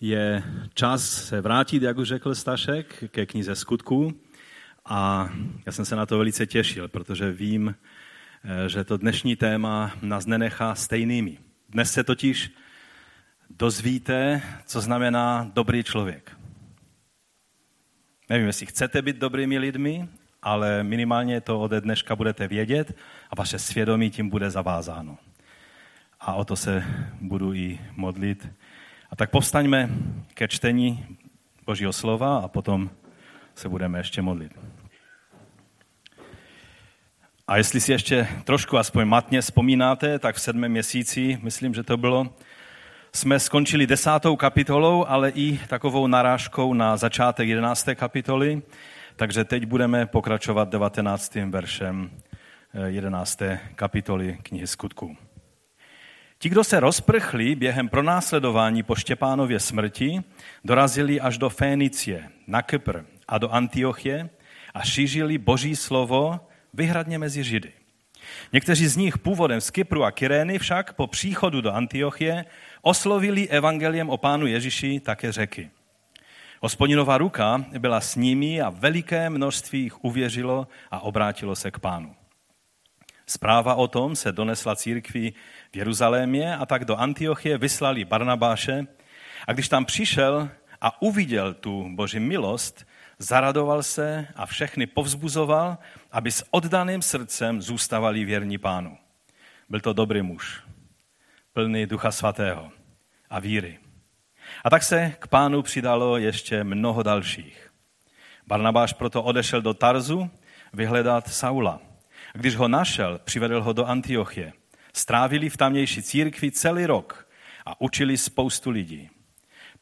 je čas se vrátit, jak už řekl Stašek, ke knize skutků. A já jsem se na to velice těšil, protože vím, eh, že to dnešní téma nás nenechá stejnými. Dnes se totiž dozvíte, co znamená dobrý člověk. Nevím, jestli chcete být dobrými lidmi, ale minimálně to ode dneška budete vědět a vaše svědomí tím bude zavázáno. A o to se budu i modlit. A tak povstaňme ke čtení Božího slova a potom se budeme ještě modlit. A jestli si ještě trošku aspoň matně vzpomínáte, tak v sedmém měsíci, myslím, že to bylo, jsme skončili desátou kapitolou, ale i takovou narážkou na začátek jedenácté kapitoly, takže teď budeme pokračovat devatenáctým veršem eh, jedenácté kapitoly knihy skutků. Ti, kdo se rozprchli během pronásledování po Štěpánově smrti, dorazili až do Fénicie, na Kypr a do Antiochie a šířili boží slovo vyhradně mezi Židy. Někteří z nich původem z Kypru a Kyrény však po příchodu do Antiochie oslovili evangeliem o pánu Ježíši také řeky. Hospodinová ruka byla s nimi a veliké množství jich uvěřilo a obrátilo se k pánu. Zpráva o tom se donesla církvi v Jeruzalémě a tak do Antiochie vyslali Barnabáše a když tam přišel a uviděl tu boží milost, zaradoval se a všechny povzbuzoval, aby s oddaným srdcem zůstávali věrní pánu. Byl to dobrý muž, plný ducha svatého a víry. A tak se k pánu přidalo ještě mnoho dalších. Barnabáš proto odešel do Tarzu vyhledat Saula. Když ho našel, přivedl ho do Antiochie. Strávili v tamnější církvi celý rok a učili spoustu lidí.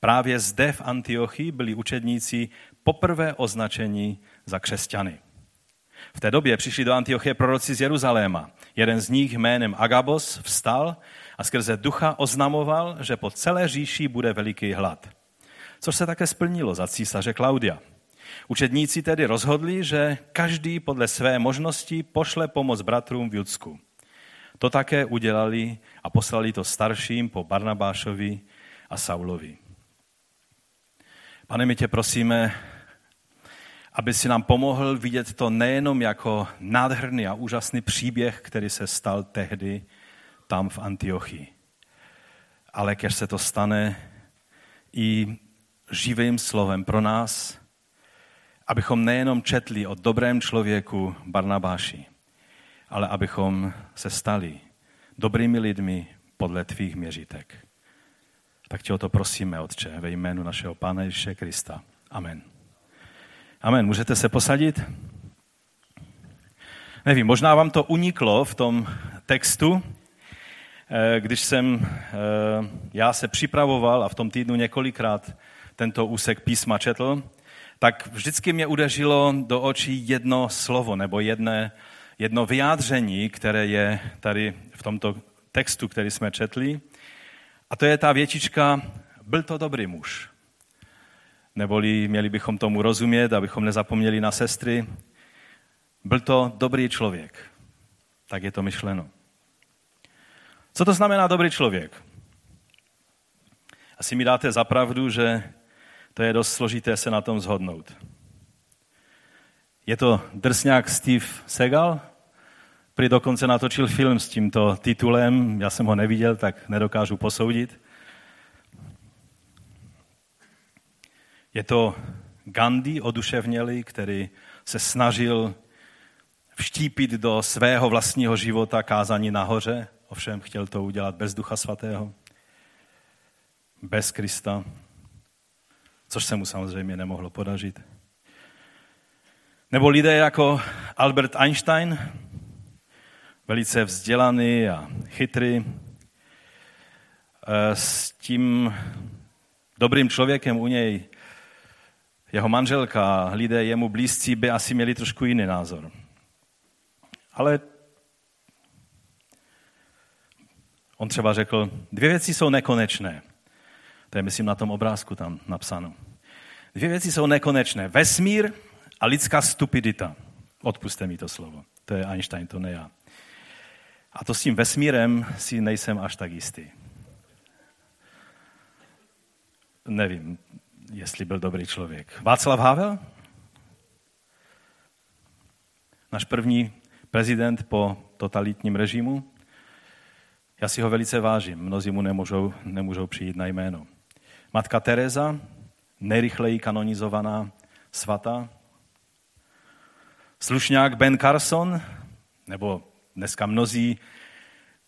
Právě zde v Antiochii byli učedníci poprvé označení za křesťany. V té době přišli do Antiochie proroci z Jeruzaléma. Jeden z nich jménem Agabos vstal a skrze ducha oznamoval, že po celé říši bude veliký hlad. Což se také splnilo za císaře Klaudia. Učedníci tedy rozhodli, že každý podle své možnosti pošle pomoc bratrům v Judsku. To také udělali a poslali to starším po Barnabášovi a Saulovi. Pane, my tě prosíme, aby si nám pomohl vidět to nejenom jako nádherný a úžasný příběh, který se stal tehdy tam v Antiochii, ale kež se to stane i živým slovem pro nás, abychom nejenom četli o dobrém člověku Barnabáši, ale abychom se stali dobrými lidmi podle tvých měřítek. Tak tě o to prosíme, Otče, ve jménu našeho Pána Ježíše Krista. Amen. Amen. Můžete se posadit? Nevím, možná vám to uniklo v tom textu, eh, když jsem eh, já se připravoval a v tom týdnu několikrát tento úsek písma četl, tak vždycky mě udeřilo do očí jedno slovo nebo jedné, jedno vyjádření, které je tady v tomto textu, který jsme četli. A to je ta větička, byl to dobrý muž. Neboli měli bychom tomu rozumět, abychom nezapomněli na sestry. Byl to dobrý člověk. Tak je to myšleno. Co to znamená dobrý člověk? Asi mi dáte zapravdu, že to je dost složité se na tom zhodnout. Je to drsňák Steve Segal? Prý dokonce natočil film s tímto titulem, já jsem ho neviděl, tak nedokážu posoudit. Je to Gandhi oduševnělý, který se snažil vštípit do svého vlastního života kázání nahoře, ovšem chtěl to udělat bez Ducha Svatého, bez Krista, což se mu samozřejmě nemohlo podařit. Nebo lidé jako Albert Einstein, velice vzdělaný a chytrý, eh, s tím dobrým člověkem u něj, jeho manželka, lidé jemu blízcí by asi měli trošku jiný názor. Ale on třeba řekl, dvě věci jsou nekonečné. To je, myslím, na tom obrázku tam napsáno. Dvě věci jsou nekonečné. Vesmír a lidská stupidita. Odpuste mi to slovo. To je Einstein, to ne já. A to s tím vesmírem si nejsem až tak jistý. nevím, jestli byl dobrý člověk. Václav Havel? Náš první prezident po totalitním režimu? Já si ho velice vážím, mnozí mu nemůžou, nemůžou přijít na jméno. Matka Teresa, nejrychleji kanonizovaná svatá. Slušňák Ben Carson, nebo dneska mnozí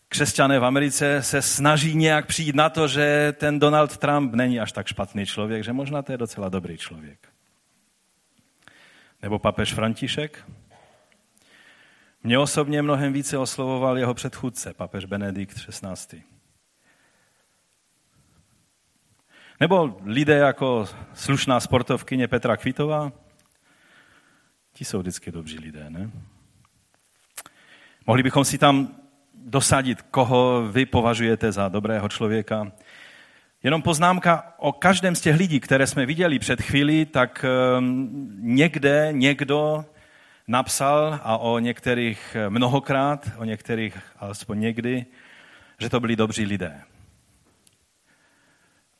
křesťané v Americe se snaží nějak přijít na to, že ten Donald Trump není až tak špatný člověk, že možná to je docela dobrý člověk. Nebo papež František. Mě osobně mnohem více oslovoval jeho předchůdce, papež Benedikt XVI. Nebo lidé jako slušná sportovkyně Petra Kvitová, ti jsou vždycky dobří lidé, ne? Mohli bychom si tam dosadit, koho vy považujete za dobrého člověka. Jenom poznámka o každém z těch lidí, které jsme viděli před chvílí, tak ehm, někde někdo napsal a o některých mnohokrát, o některých alespoň někdy, že to byli dobří lidé.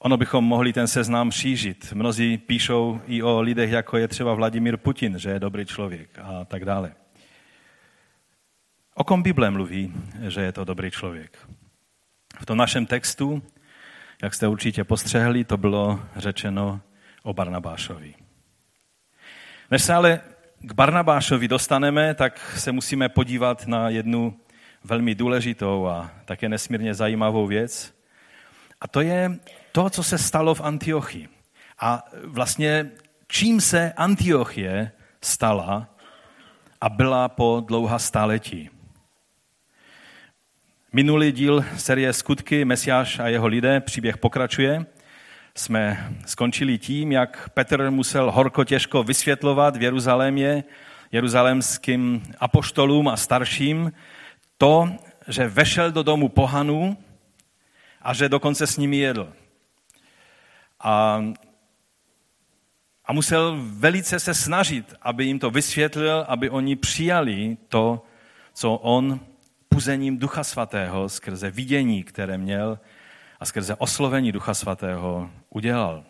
Ono bychom mohli ten seznam šířit. Mnozí píšou i o lidech, jako je třeba Vladimír Putin, že je dobrý člověk a tak dále. O kom Bible mluví, že je to dobrý člověk? V tom našem textu, jak jste určitě postřehli, to bylo řečeno o Barnabášovi. Než se ale k Barnabášovi dostaneme, tak se musíme podívat na jednu velmi důležitou a také nesmírně zajímavou věc. A to je to, co se stalo v Antiochii. A vlastně čím se Antiochie stala a byla po dlouhá stáletí. Minulý díl série Skutky, Mesiáš a jeho lidé, příběh pokračuje. Jsme skončili tím, jak Petr musel horko těžko vysvětlovat v Jeruzalémě jeruzalémským apoštolům a starším to, že vešel do domu pohanů a že dokonce s nimi jedl. A, a musel velice se snažit, aby jim to vysvětlil, aby oni přijali to, co on puzením Ducha Svatého skrze vidění, které měl a skrze oslovení Ducha Svatého udělal.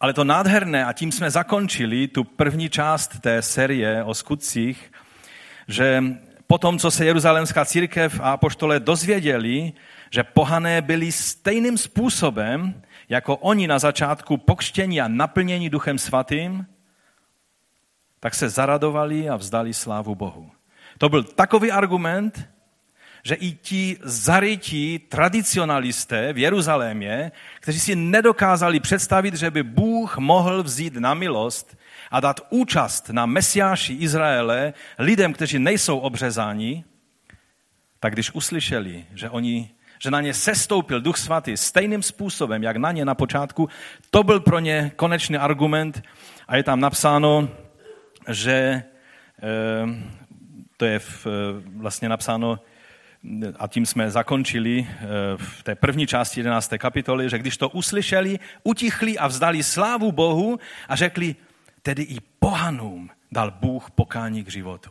Ale to nádherné, a tím jsme zakončili tu první část té série o skutcích, že potom, co se Jeruzalémská církev a apoštole dozvěděli, že pohané byli stejným způsobem, jako oni na začátku pokštění a naplnění Duchem Svatým, tak se zaradovali a vzdali slávu Bohu. To byl takový argument, že i ti zarytí tradicionalisté v Jeruzalémě, kteří si nedokázali představit, že by Bůh mohl vzít na milost a dát účast na mesiáši Izraele lidem, kteří nejsou obřezáni, tak když uslyšeli, že, oni, že na ně sestoupil Duch Svatý stejným způsobem, jak na ně na počátku, to byl pro ně konečný argument a je tam napsáno, že eh, to je eh, vlastně napsáno, a tím jsme zakončili eh, v té první části 11. kapitoly, že když to uslyšeli, utichli a vzdali slávu Bohu a řekli, tedy i pohanům dal Bůh pokání k životu.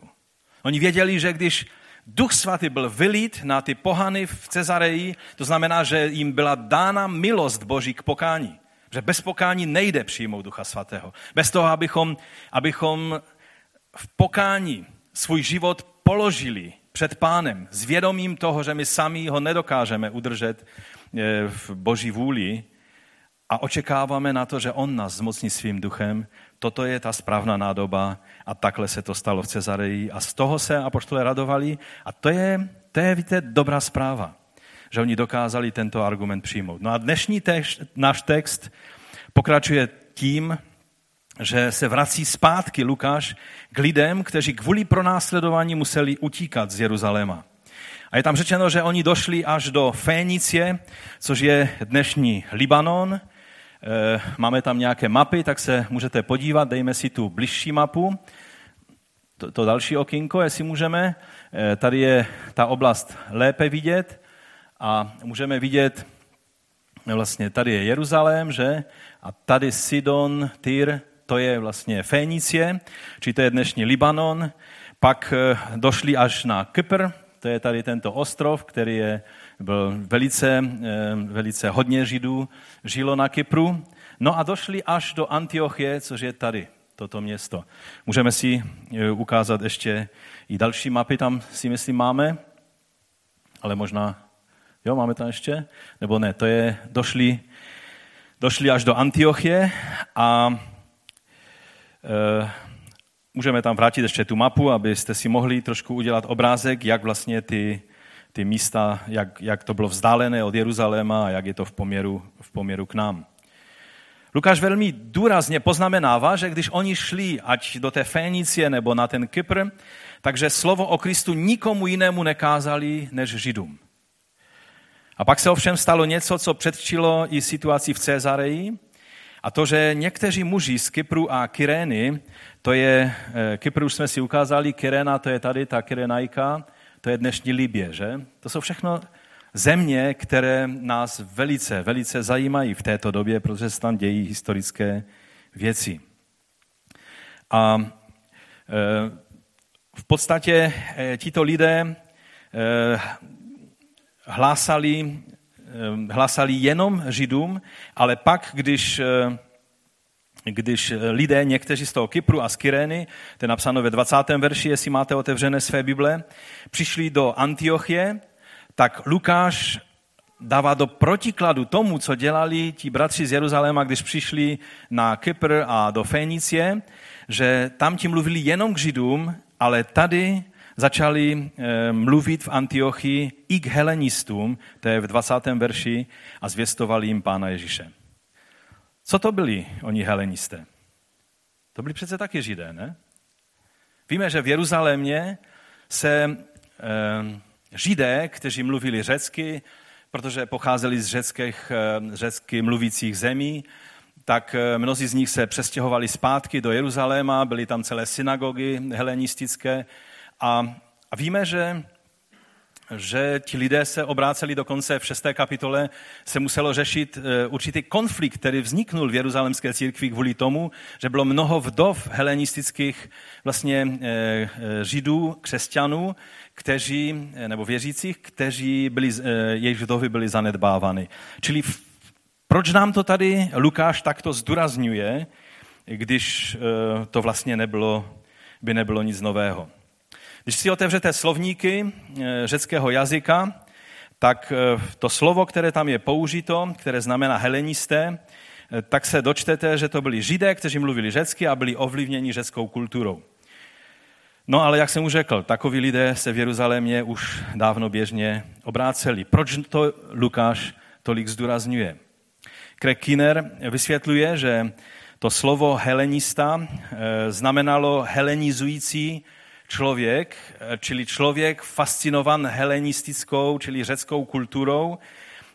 Oni věděli, že když Duch svatý byl vylít na ty pohany v Cezareji, to znamená, že jim byla dána milost Boží k pokání. Že bez pokání nejde přijmout Ducha svatého. Bez toho, abychom, abychom v pokání svůj život položili před pánem s vědomím toho, že my sami ho nedokážeme udržet eh, v boží vůli a očekáváme na to, že on nás zmocní svým duchem. Toto je ta správná nádoba a takhle se to stalo v Cezareji a z toho se apoštole radovali a to je, to je víte, dobrá zpráva, že oni dokázali tento argument přijmout. No a dnešní text, náš text pokračuje tím, že se vrací zpátky Lukáš k lidem, kteří kvůli pronásledování museli utíkat z Jeruzaléma. A je tam řečeno, že oni došli až do Fénicie, což je dnešní Libanon. E, máme tam nějaké mapy, tak se můžete podívat, dejme si tu bližší mapu. To, to další okinko, jestli můžeme. E, tady je ta oblast lépe vidět a můžeme vidět, vlastně tady je Jeruzalém, že? A tady Sidon, Tyr, to je vlastně Fénicie, či to je dnešní Libanon, pak eh, došli až na Kypr, to je tady tento ostrov, který je, byl velice, eh, velice hodně Židů, žilo na Kypru. No a došli až do Antiochie, což je tady, toto město. Můžeme si eh, ukázat ještě i další mapy, tam si myslím máme, ale možná, jo, máme tam ještě, nebo ne, to je, došli, došli až do Antiochie a e, můžeme tam vrátit ještě tu mapu, abyste si mohli trošku udělat obrázek, jak vlastně ty, ty místa, jak, jak to bylo vzdálené od Jeruzaléma a jak je to v poměru, v poměru k nám. Lukáš velmi důrazně poznamenává, že když oni šli ať do té Fénicie nebo na ten Kypr, takže slovo o Kristu nikomu jinému nekázali než Židům. A pak se ovšem stalo něco, co předčilo i situaci v Cezareji, a to, že někteří muži z Kypru a Kyrény, to je, eh, Kypru už jsme si ukázali, Kyréna, to je tady ta Kyrenajka, to je dnešní Libě, že? To jsou všechno země, které nás velice, velice zajímají v této době, protože se tam dějí historické věci. A e, v podstatě e, tito lidé e, hlásali, hlásali jenom Židům, ale pak, když když lidé, někteří z toho Kypru a z Kyrény, to je napsáno ve 20. verši, jestli máte otevřené své Bible, přišli do Antiochie, tak Lukáš dává do protikladu tomu, co dělali ti bratři z Jeruzaléma, když přišli na Kypr a do Fénicie, že tam ti mluvili jenom k Židům, ale tady začali eh, mluvit v Antiochii i k helenistům, to je v 20. verši, a zvěstovali jim Pána Ježíše. Co to byli oni helenisté? To byli přece taky židé, ne? Víme, že v Jeruzalémě se eh, Židé, kteří mluvili řecky, protože pocházeli z řeckých, eh, řecky mluvících zemí, tak eh, mnozí z nich se přestěhovali zpátky do Jeruzaléma, byly tam celé synagogy helenistické a, a víme, že že ti lidé se obráceli dokonce v šesté kapitole, se muselo řešit eh, určitý konflikt, který vzniknul v jeruzalemské církvi kvůli tomu, že bylo mnoho vdov helenistických vlastně židů, křesťanů, kteří, nebo věřících, kteří byli, eh, jejich vdovy byly zanedbávány. Čili proč nám to tady Lukáš takto zdůrazňuje, když eh, to vlastně nebylo, by nebylo nic nového? Když si otevřete slovníky eh, řeckého jazyka, tak to slovo, které tam je použito, které znamená helenisté, tak se dočtete, že to byli židé, kteří mluvili řecky a byli ovlivněni řeckou kulturou. No ale jak jsem už řekl, takoví lidé se v Jeruzalémě už dávno běžně obráceli. Proč to Lukáš tolik zdůrazňuje? Craig Kinner vysvětluje, že to slovo helenista eh, znamenalo helenizující člověk, eh, čili člověk fascinovan helenistickou, čili řeckou kulturou,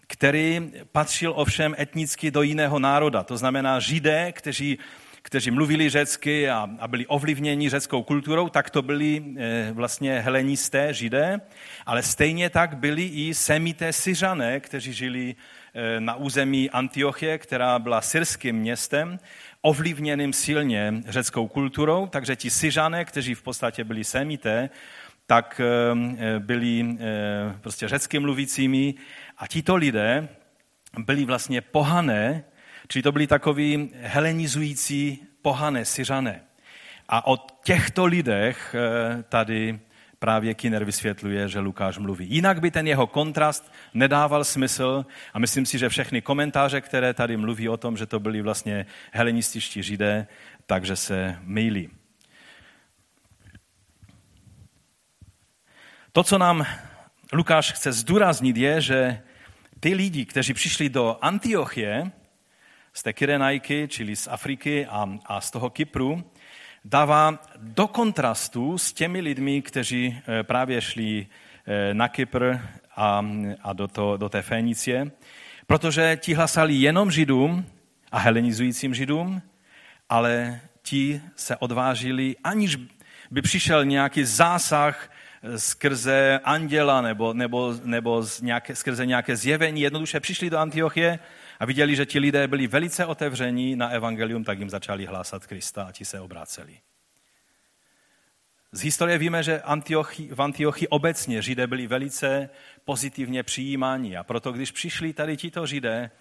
který patřil ovšem etnicky do jiného národa. To znamená židé, kteří kteří mluvili řecky a, a byli ovlivněni řeckou kulturou, tak to byli e, vlastně helenisté, židé, ale stejně tak byli i semité syřané, kteří žili e, na území Antiochie, která byla syrským městem, ovlivněným silně řeckou kulturou, takže ti syřané, kteří v podstatě byli semité, tak e, byli prostě řecky mluvícími a tito lidé byli vlastně pohané, Čili to byli takoví helenizující pohané, syřané. A o těchto lidech eh, tady právě Kiner vysvětluje, že Lukáš mluví. Jinak by ten jeho kontrast nedával smysl a myslím si, že všechny komentáře, které tady mluví o tom, že to byli vlastně helenističtí židé, takže se mýlí. To, co nám Lukáš chce zdůraznit, je, že ty lidi, kteří přišli do Antiochie, z té Kyrenajky, čili z Afriky a, a z toho Kypru, dává do kontrastu s těmi lidmi, kteří eh, právě šli eh, na Kypr a, a do, to, do té Fénicie, protože ti hlasali jenom Židům a helenizujícím Židům, ale ti se odvážili, aniž by přišel nějaký zásah eh, skrze anděla nebo, nebo, nebo z nějaké, skrze nějaké zjevení, jednoduše přišli do Antiochie a viděli, že ti lidé byli velice otevření na evangelium, tak jim začali hlásat Krista a ti se obráceli. Z historie víme, že v Antiochi obecně Židé byli velice pozitivně přijímáni a proto, když přišli tady tito Židé,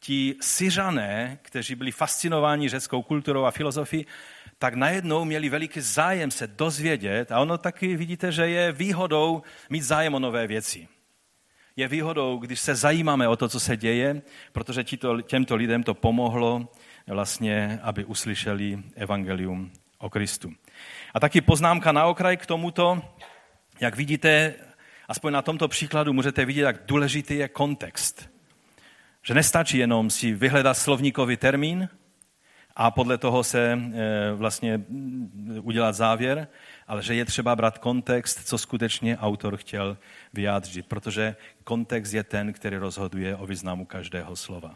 ti Syřané, kteří byli fascinováni řeckou kulturou a filozofií, tak najednou měli veliký zájem se dozvědět a ono taky vidíte, že je výhodou mít zájem o nové věci. Je výhodou, když se zajímáme o to, co se děje, protože tito, těmto lidem to pomohlo vlastně, aby uslyšeli evangelium o Kristu. A taky poznámka na okraj k tomuto, jak vidíte, aspoň na tomto příkladu můžete vidět, jak důležitý je kontext. Že nestačí jenom si vyhledat slovníkový termín a podle toho se e, vlastně mm, udělat závěr, ale že je třeba brát kontext, co skutečně autor chtěl vyjádřit, protože kontext je ten, který rozhoduje o významu každého slova.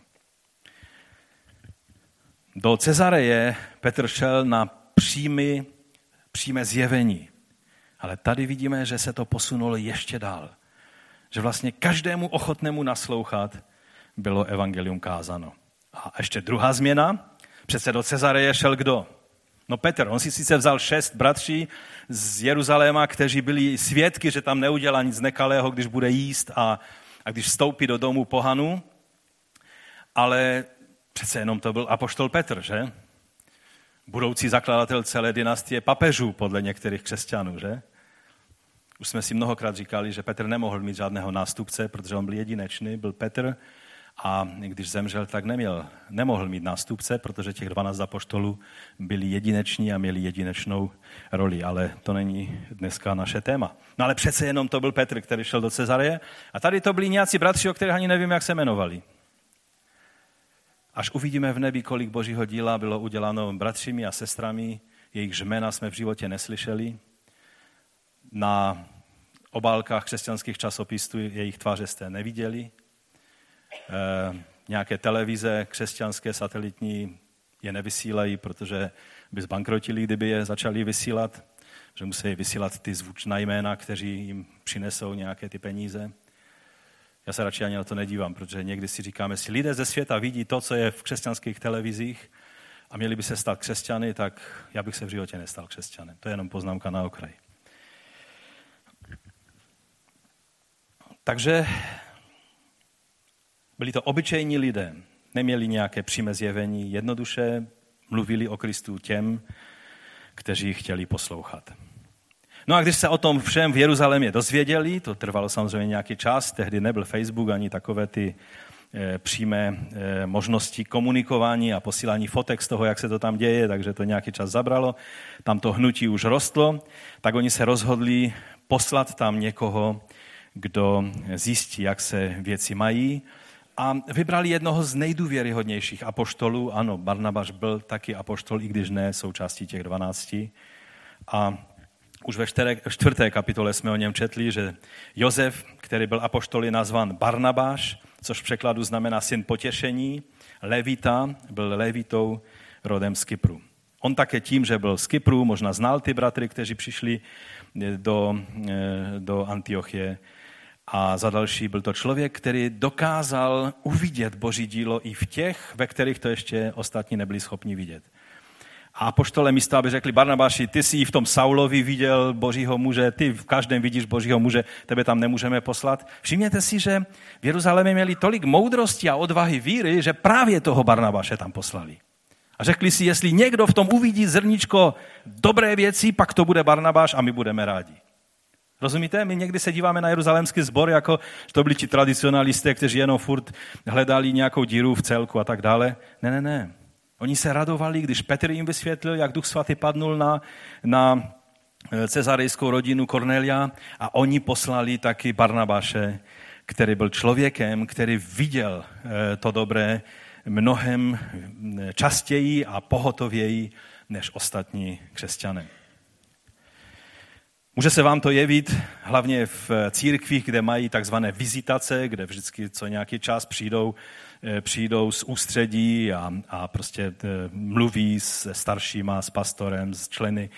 Do Cezareje Petr šel na přímý, přímé zjevení. Ale tady vidíme, že se to posunulo ještě dál. Že vlastně každému ochotnému naslouchat bylo evangelium kázano. A ještě druhá změna. Přece do Cezareje šel kdo? No Petr, on si sice vzal šest bratří z Jeruzaléma, kteří byli svědky, že tam neudělá nic nekalého, když bude jíst a, a když vstoupí do domu pohanu, ale přece jenom to byl apoštol Petr, že? Budoucí zakladatel celé dynastie papežů podle některých křesťanů, že? Už jsme si mnohokrát říkali, že Petr nemohl mít žádného nástupce, protože on byl jedinečný, byl Petr a když zemřel, tak neměl, nemohl mít nástupce, protože těch 12 apoštolů byli jedineční a měli jedinečnou roli, ale to není dneska naše téma. No ale přece jenom to byl Petr, který šel do Cezareje a tady to byli nějací bratři, o kterých ani nevím, jak se jmenovali. Až uvidíme v nebi, kolik božího díla bylo uděláno bratřími a sestrami, jejich jména jsme v životě neslyšeli. Na obálkách křesťanských časopisů jejich tváře jste neviděli. E, nějaké televize křesťanské satelitní je nevysílají, protože by zbankrotili, kdyby je začali vysílat, že musí vysílat ty zvučná jména, kteří jim přinesou nějaké ty peníze. Já se radši ani na to nedívám, protože někdy si říkáme, jestli lidé ze světa vidí to, co je v křesťanských televizích a měli by se stát křesťany, tak já bych se v životě nestal křesťanem. To je jenom poznámka na okraj. Takže byli to obyčejní lidé, neměli nějaké přímé zjevení, jednoduše mluvili o Kristu těm, kteří chtěli poslouchat. No a když se o tom všem v Jeruzalémě dozvěděli, to trvalo samozřejmě nějaký čas, tehdy nebyl Facebook ani takové ty e, přímé e, možnosti komunikování a posílání fotek z toho, jak se to tam děje, takže to nějaký čas zabralo. Tam to hnutí už rostlo, tak oni se rozhodli poslat tam někoho, kdo zjistí, jak se věci mají. A vybrali jednoho z nejdůvěryhodnějších apoštolů. Ano, Barnabáš byl taky apoštol, i když ne součástí těch dvanácti. A už ve čtvrté kapitole jsme o něm četli, že Josef, který byl apoštoli nazvan Barnabáš, což v překladu znamená syn potěšení, Levita, byl Levitou rodem z Kypru. On také tím, že byl z Kypru, možná znal ty bratry, kteří přišli do, do Antiochie. A za další byl to člověk, který dokázal uvidět boží dílo i v těch, ve kterých to ještě ostatní nebyli schopni vidět. A poštole místo, aby řekli Barnabáši, ty jsi v tom Saulovi viděl božího muže, ty v každém vidíš božího muže, tebe tam nemůžeme poslat. Všimněte si, že v Jeruzalémě měli tolik moudrosti a odvahy víry, že právě toho Barnabáše tam poslali. A řekli si, jestli někdo v tom uvidí zrničko dobré věci, pak to bude Barnabáš a my budeme rádi. Rozumíte? My někdy se díváme na jeruzalémský sbor, jako že to byli ti tradicionalisté, kteří jenom furt hledali nějakou díru v celku a tak dále. Ne, ne, ne. Oni se radovali, když Petr jim vysvětlil, jak Duch Svatý padnul na, na eh, cezarejskou rodinu Kornelia a oni poslali taky Barnabáše, který byl člověkem, který viděl eh, to dobré mnohem eh, častěji a pohotověji než ostatní křesťané. Může se vám to jevit hlavně v církvích, kde mají takzvané vizitace, kde vždycky co nějaký čas přijdou Eh, přijdou z ústředí a, a prostě eh, mluví se staršíma, s pastorem, s členy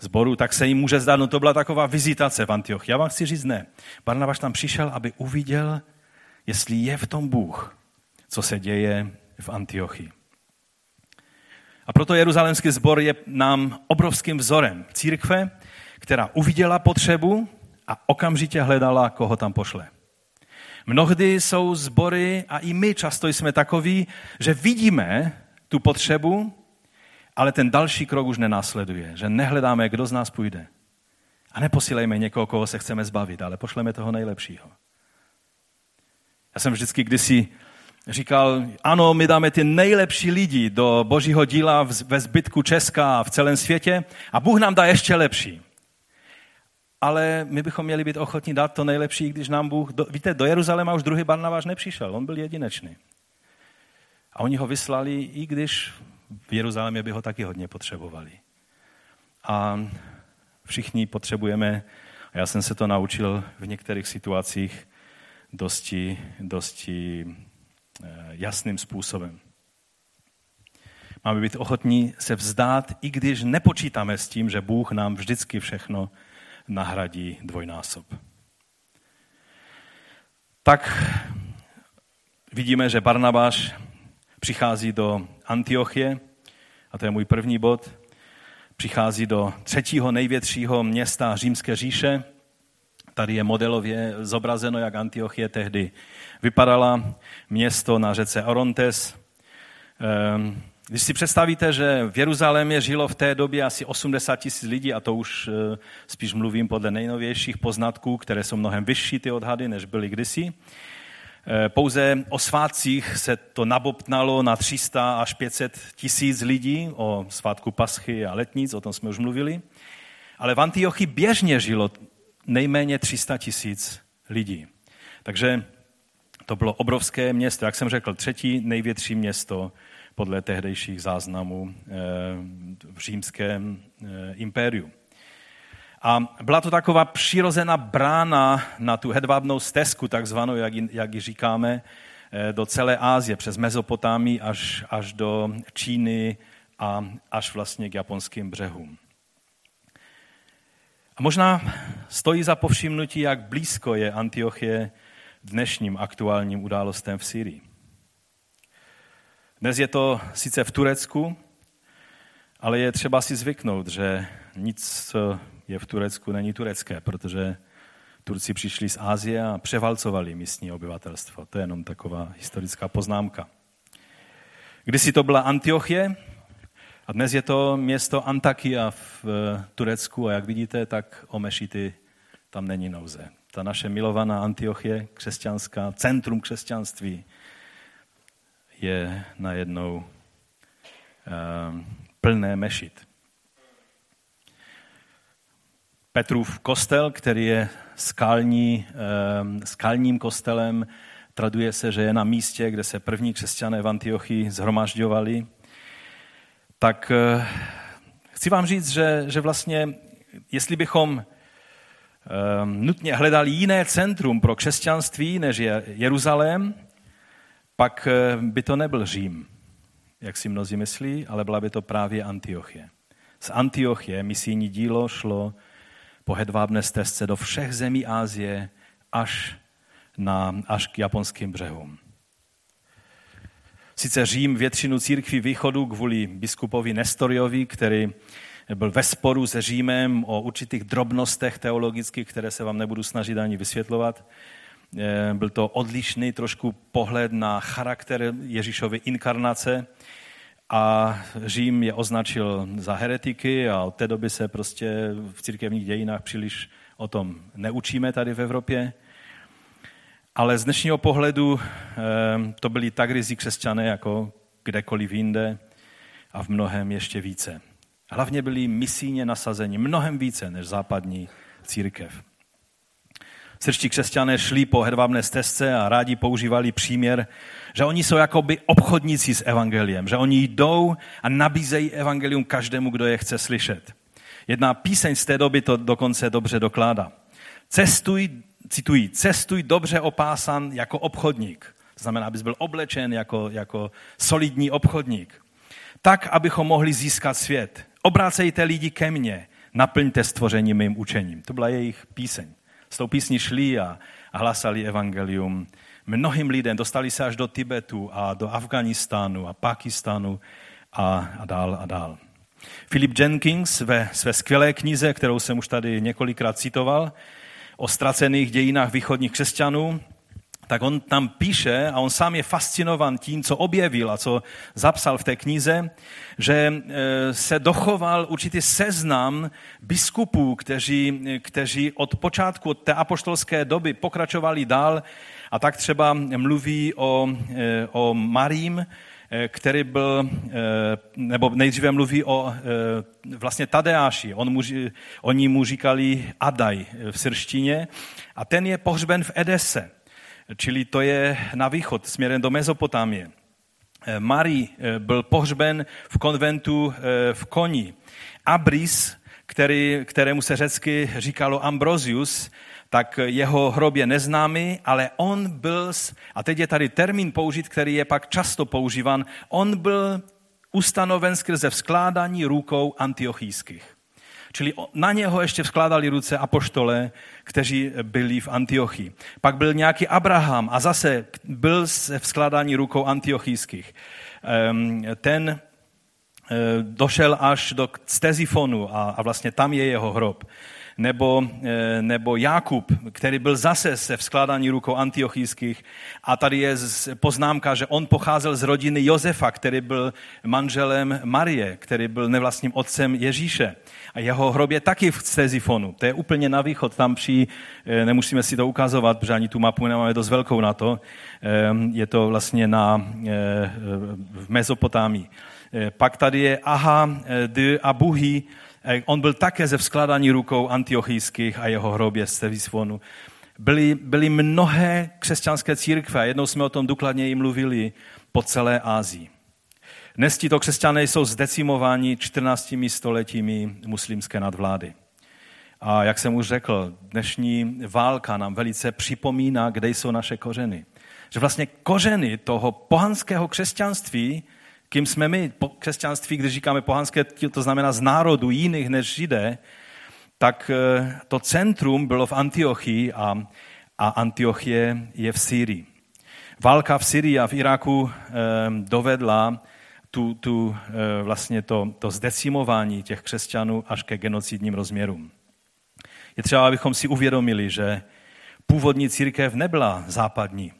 zboru, tak se jim může zdát, no to byla taková vizitace v Antiochii. Já vám chci říct ne. Barnabáš tam přišel, aby uviděl, jestli je v tom Bůh, co se děje v Antiochii. A proto Jeruzalémský zbor je nám obrovským vzorem. Církve, která uviděla potřebu a okamžitě hledala, koho tam pošle. Mnohdy jsou sbory, a i my často jsme takoví, že vidíme tu potřebu, ale ten další krok už nenásleduje, že nehledáme, kdo z nás půjde. A neposílejme někoho, koho se chceme zbavit, ale pošleme toho nejlepšího. Já jsem vždycky kdysi říkal, ano, my dáme ty nejlepší lidi do božího díla ve zbytku Česka a v celém světě a Bůh nám dá ještě lepší. Ale my bychom měli být ochotní dát to nejlepší, když nám Bůh... Do, víte, do Jeruzaléma už druhý Barnabáš nepřišel, on byl jedinečný. A oni ho vyslali, i když v Jeruzalémě by ho taky hodně potřebovali. A všichni potřebujeme, a já jsem se to naučil v některých situacích dosti, dosti eh, jasným způsobem. Máme být ochotní se vzdát, i když nepočítáme s tím, že Bůh nám vždycky všechno nahradí dvojnásob. Tak vidíme, že Barnabáš přichází do Antiochie, a to je můj první bod, přichází do třetího největšího města římské říše. Tady je modelově zobrazeno, jak Antiochie tehdy vypadala. Město na řece Orontes. Ehm, když si představíte, že v Jeruzalémě žilo v té době asi 80 tisíc lidí, a to už eh, spíš mluvím podle nejnovějších poznatků, které jsou mnohem vyšší ty odhady, než byly kdysi, Eh, pouze o svátcích se to nabobtnalo na 300 až 500 tisíc lidí, o svátku Paschy a letnic, o tom jsme už mluvili. Ale v Antiochy běžně žilo nejméně 300 tisíc lidí. Takže to bylo obrovské město, jak jsem řekl, třetí největší město podle tehdejších záznamů eh, v římském eh, impériu. A byla to taková přirozená brána na tu hedvábnou stezku, takzvanou, jak, jak ji říkáme, eh, do celé Ázie, přes Mezopotámii až, až do Číny a až vlastně k japonským břehům. A možná stojí za povšimnutí, jak blízko je Antiochie dnešním aktuálním událostem v Syrii. Dnes je to sice v Turecku, ale je třeba si zvyknout, že nic, je v Turecku, není turecké, protože Turci přišli z Ázie a převalcovali místní obyvatelstvo. To je jenom taková historická poznámka. Kdysi to byla Antiochie a dnes je to město Antakia v Turecku a jak vidíte, tak o mešity tam není nouze. Ta naše milovaná Antiochie, křesťanská, centrum křesťanství, je najednou uh, plné mešit. Petrův kostel, který je skalní, ehm, skalním kostelem. Traduje se, že je na místě, kde se první křesťané v Antiochii zhromažďovali. Tak eh, chci vám říct, že, že vlastně, jestli bychom nutně hledali jiné centrum pro křesťanství, než je Jeruzalém, pak eh, by to nebyl Řím, jak si mnozí myslí, ale byla by to právě Antiochie. Z Antiochie misijní dílo šlo po hedvábné stezce do všech zemí Ázie až, na, až k japonským břehům. Sice Řím většinu církví východu kvůli biskupovi Nestoriovi, který byl ve sporu se Římem o určitých drobnostech teologických, které se vám nebudu snažit ani vysvětlovat. Eh, byl to odlišný trošku pohled na charakter Ježíšovy inkarnace, a Řím je označil za heretiky a od té doby se prostě v církevních dějinách příliš o tom neučíme tady v Evropě. Ale z dnešního pohledu eh, to byli tak rizí křesťané jako kdekoliv jinde a v mnohem ještě více. Hlavně byli misijně nasazeni mnohem více než západní církev. Srští křesťané šli po hedvábné stezce a rádi používali příměr, že oni jsou jakoby obchodníci s evangeliem, že oni jdou a nabízejí evangelium každému, kdo je chce slyšet. Jedna píseň z té doby to dokonce dobře dokládá. Cestuj, cituji, cestuj dobře opásan jako obchodník. To znamená, abys byl oblečen jako, jako solidní obchodník. Tak, abychom mohli získat svět. Obrácejte lidi ke mně, naplňte stvoření mým učením. To byla jejich píseň. S tou písní šli a, a hlasali evangelium mnohým lidem. Dostali se až do Tibetu a do Afganistánu a Pakistánu a, a dál a dál. Philip Jenkins ve své skvělé knize, kterou jsem už tady několikrát citoval, o ztracených dějinách východních křesťanů, tak on tam píše, a on sám je fascinovan tím, co objevil a co zapsal v té knize, že e, se dochoval určitý seznam biskupů, kteří, kteří od počátku od té apoštolské doby pokračovali dál. A tak třeba mluví o, e, o Marím, e, který byl, nebo nejdříve mluví o vlastně Tadeáši. On mu, oni mu říkali Adaj v srštině a ten je pohřben v Edese čili to je na východ, směrem do Mezopotámie. Eh, Marí eh, byl pohřben v konventu eh, v Koni. Abris, který, kterému se řecky říkalo Ambrosius, tak jeho hrob je neznámý, ale on byl, a teď je tady termín použit, který je pak často používan, on byl ustanoven skrze vzkládání rukou antiochijských. Čili na něho ještě vzkládali ruce apoštole, kteří byli v Antiochii. Pak byl nějaký Abraham a zase byl se vzkládání rukou antiochijských. Ten eh, došel až do Stezifonu a vlastně tam je jeho hrob nebo, eh, nebo Jakub, který byl zase se vzkládání rukou antiochijských. A tady je poznámka, že on pocházel z rodiny Josefa, který byl manželem Marie, který byl nevlastním otcem Ježíše. A jeho hrob je taky v Cezifonu. To je úplně na východ, tam při, eh, nemusíme si to ukazovat, protože ani tu mapu nemáme dost velkou na to. Ehm, je to vlastně na, eh, v Mezopotámii. Pak tady je Aha de Abuhi, On byl také ze vzkládání rukou antiochijských a jeho hrobě z Tevisfonu. Byly, byly mnohé křesťanské církve, jednou jsme o tom důkladněji mluvili, po celé Ázii. Dnes tito křesťané jsou zdecimováni 14 stoletími muslimské nadvlády. A jak jsem už řekl, dnešní válka nám velice připomíná, kde jsou naše kořeny. Že vlastně kořeny toho pohanského křesťanství kým jsme my, křesťanství, když říkáme pohanské, to znamená z národu jiných než židé, tak eh, to centrum bylo v Antiochii a, a Antiochie je v Syrii. Válka v Syrii a v Iráku eh, dovedla tu, tu, eh, vlastně to, to zdecimování těch křesťanů až ke genocidním rozměrům. Je třeba, abychom si uvědomili, že původní církev nebyla západní,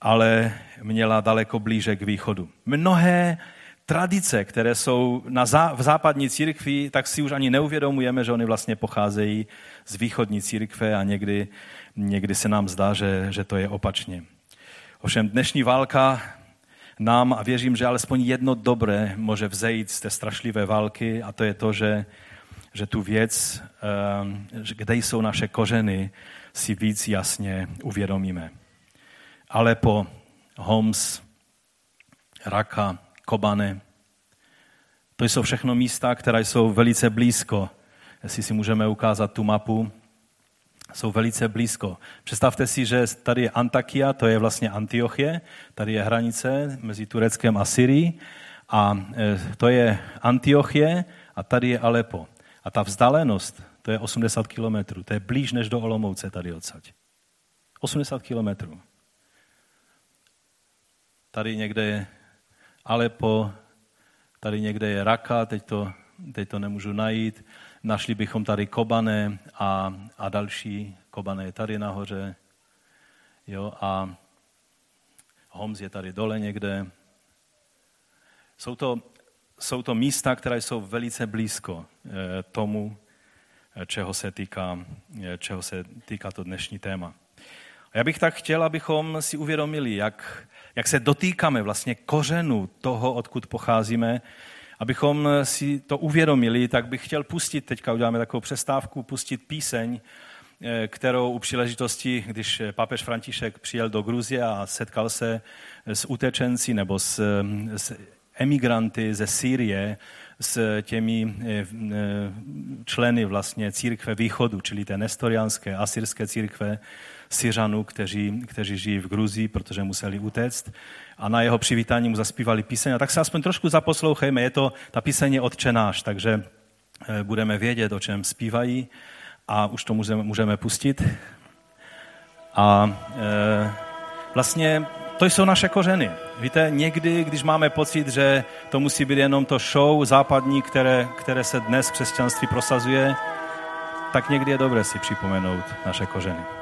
ale měla daleko blíže k východu. Mnohé tradice, které jsou na zá, v západní církvi, tak si už ani neuvědomujeme, že oni vlastně pocházejí z východní církve a někdy, někdy se nám zdá, že, že to je opačně. Ovšem dnešní válka nám, a věřím, že alespoň jedno dobré může vzejít z té strašlivé války a to je to, že, že tu věc, eh, kde jsou naše kořeny, si víc jasně uvědomíme. Alepo, Homs, Raka, Kobane. To jsou všechno místa, které jsou velice blízko. Jestli si můžeme ukázat tu mapu, jsou velice blízko. Představte si, že tady je Antakia, to je vlastně Antiochie, tady je hranice mezi Tureckem a Syrií a e, to je Antiochie a tady je Alepo. A ta vzdálenost, to je 80 kilometrů, to je blíž než do Olomouce tady odsaď. 80 kilometrů. Tady někde je Alepo, tady někde je Raka, teď to, teď to nemůžu najít. Našli bychom tady Kobane a, a další. Kobane je tady nahoře. Jo, a Homs je tady dole někde. Jsou to, jsou to místa, které jsou velice blízko eh, tomu, eh, čeho se týká, eh, čeho se týká to dnešní téma. A já bych tak chtěl, abychom si uvědomili, jak, jak se dotýkáme vlastně kořenu toho, odkud pocházíme, abychom si to uvědomili, tak bych chtěl pustit, teďka uděláme takovou přestávku, pustit píseň, eh, kterou u příležitosti, když papež František přijel do Gruzie a setkal se s utečenci nebo s, s emigranty ze Sýrie, s těmi eh, eh, členy vlastně církve východu, čili té nestorianské, asyrské církve, Syřanů, kteří, kteří žijí v Gruzii, protože museli utéct. A na jeho přivítání mu zaspívali píseň. A tak se aspoň trošku zaposlouchejme. Je to, ta píseň je odčenáš, takže eh, budeme vědět, o čem zpívají a už to můžeme, můžeme pustit. A e, vlastně to jsou naše kořeny. Víte, někdy, když máme pocit, že to musí být jenom to show západní, které, které se dnes v křesťanství prosazuje, tak někdy je dobré si připomenout naše kořeny.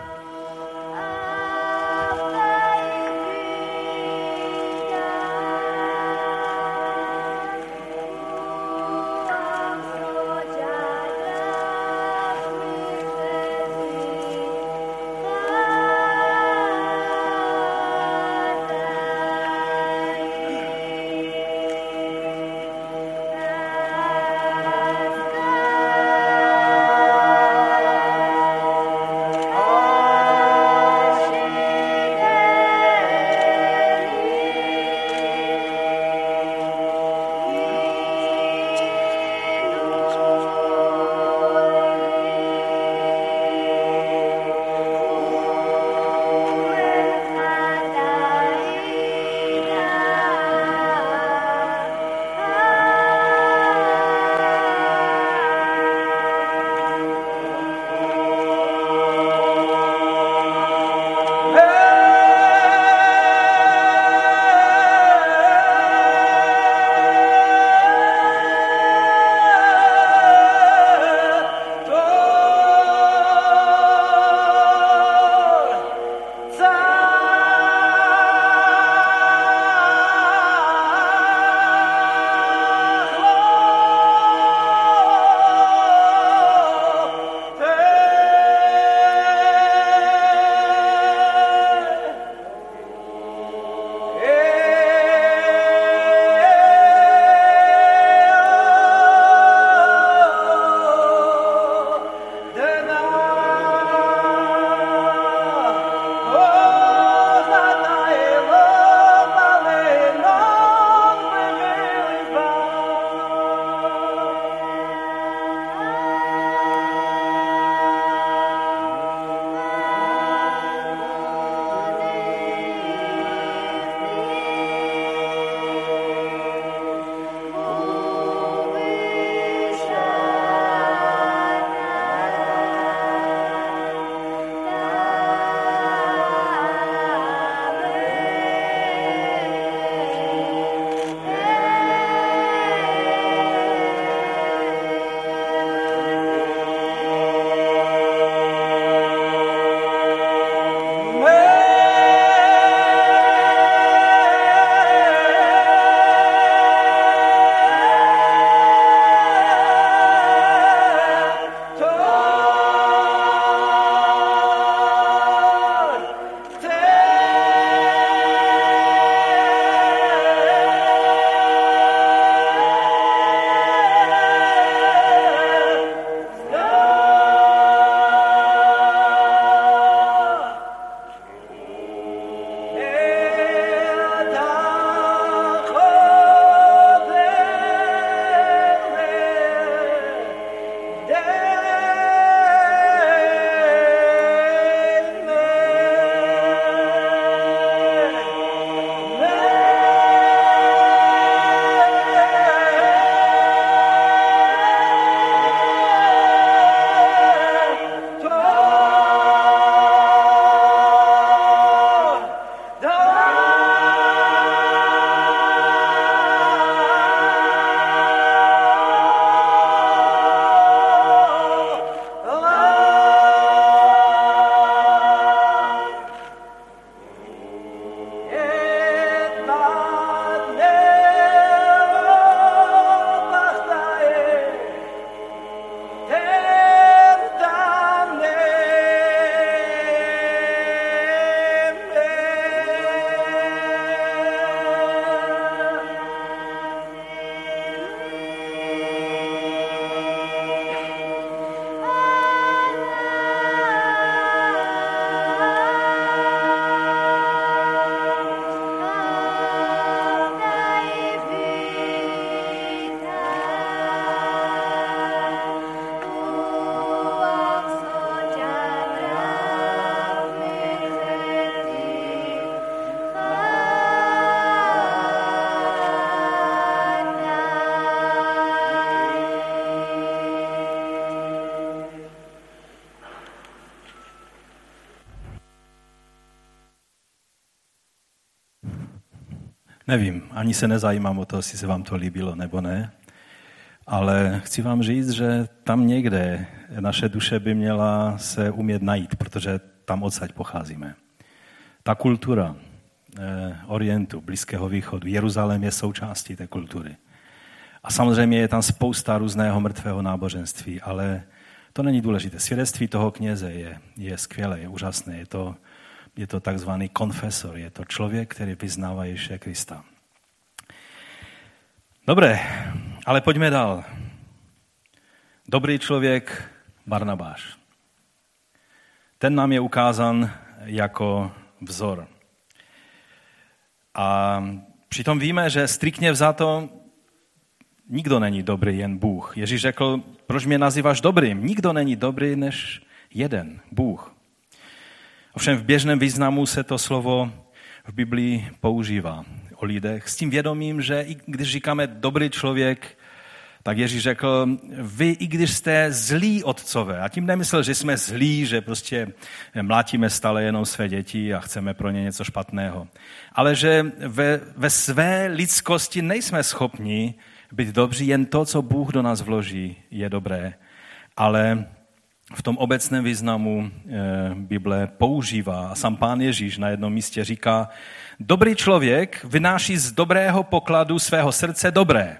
Nevím, ani se nezajímám o to, jestli se vám to líbilo nebo ne, ale chci vám říct, že tam někde naše duše by měla se umět najít, protože tam odsaď pocházíme. Ta kultura eh, Orientu, Blízkého východu, Jeruzalém je součástí té kultury. A samozřejmě je tam spousta různého mrtvého náboženství, ale to není důležité. Svědectví toho kněze je, je skvělé, je úžasné. Je to, je to takzvaný konfesor, je to člověk, který vyznává Ježíše Krista. Dobré, ale pojďme dál. Dobrý člověk Barnabáš. Ten nám je ukázan jako vzor. A přitom víme, že striktně vzato nikdo není dobrý, jen Bůh. Ježíš řekl, proč mě nazýváš dobrým? Nikdo není dobrý než jeden, Bůh. Ovšem v běžném významu se to slovo v Biblii používá o lidech s tím vědomím, že i když říkáme dobrý člověk, tak Ježíš řekl, vy i když jste zlí otcové, a tím nemyslel, že jsme zlí, že prostě mlátíme stále jenom své děti a chceme pro ně něco špatného, ale že ve, ve své lidskosti nejsme schopni být dobří, jen to, co Bůh do nás vloží, je dobré. Ale v tom obecném významu eh, Bible používá a sám pán Ježíš na jednom místě říká, dobrý člověk vynáší z dobrého pokladu svého srdce dobré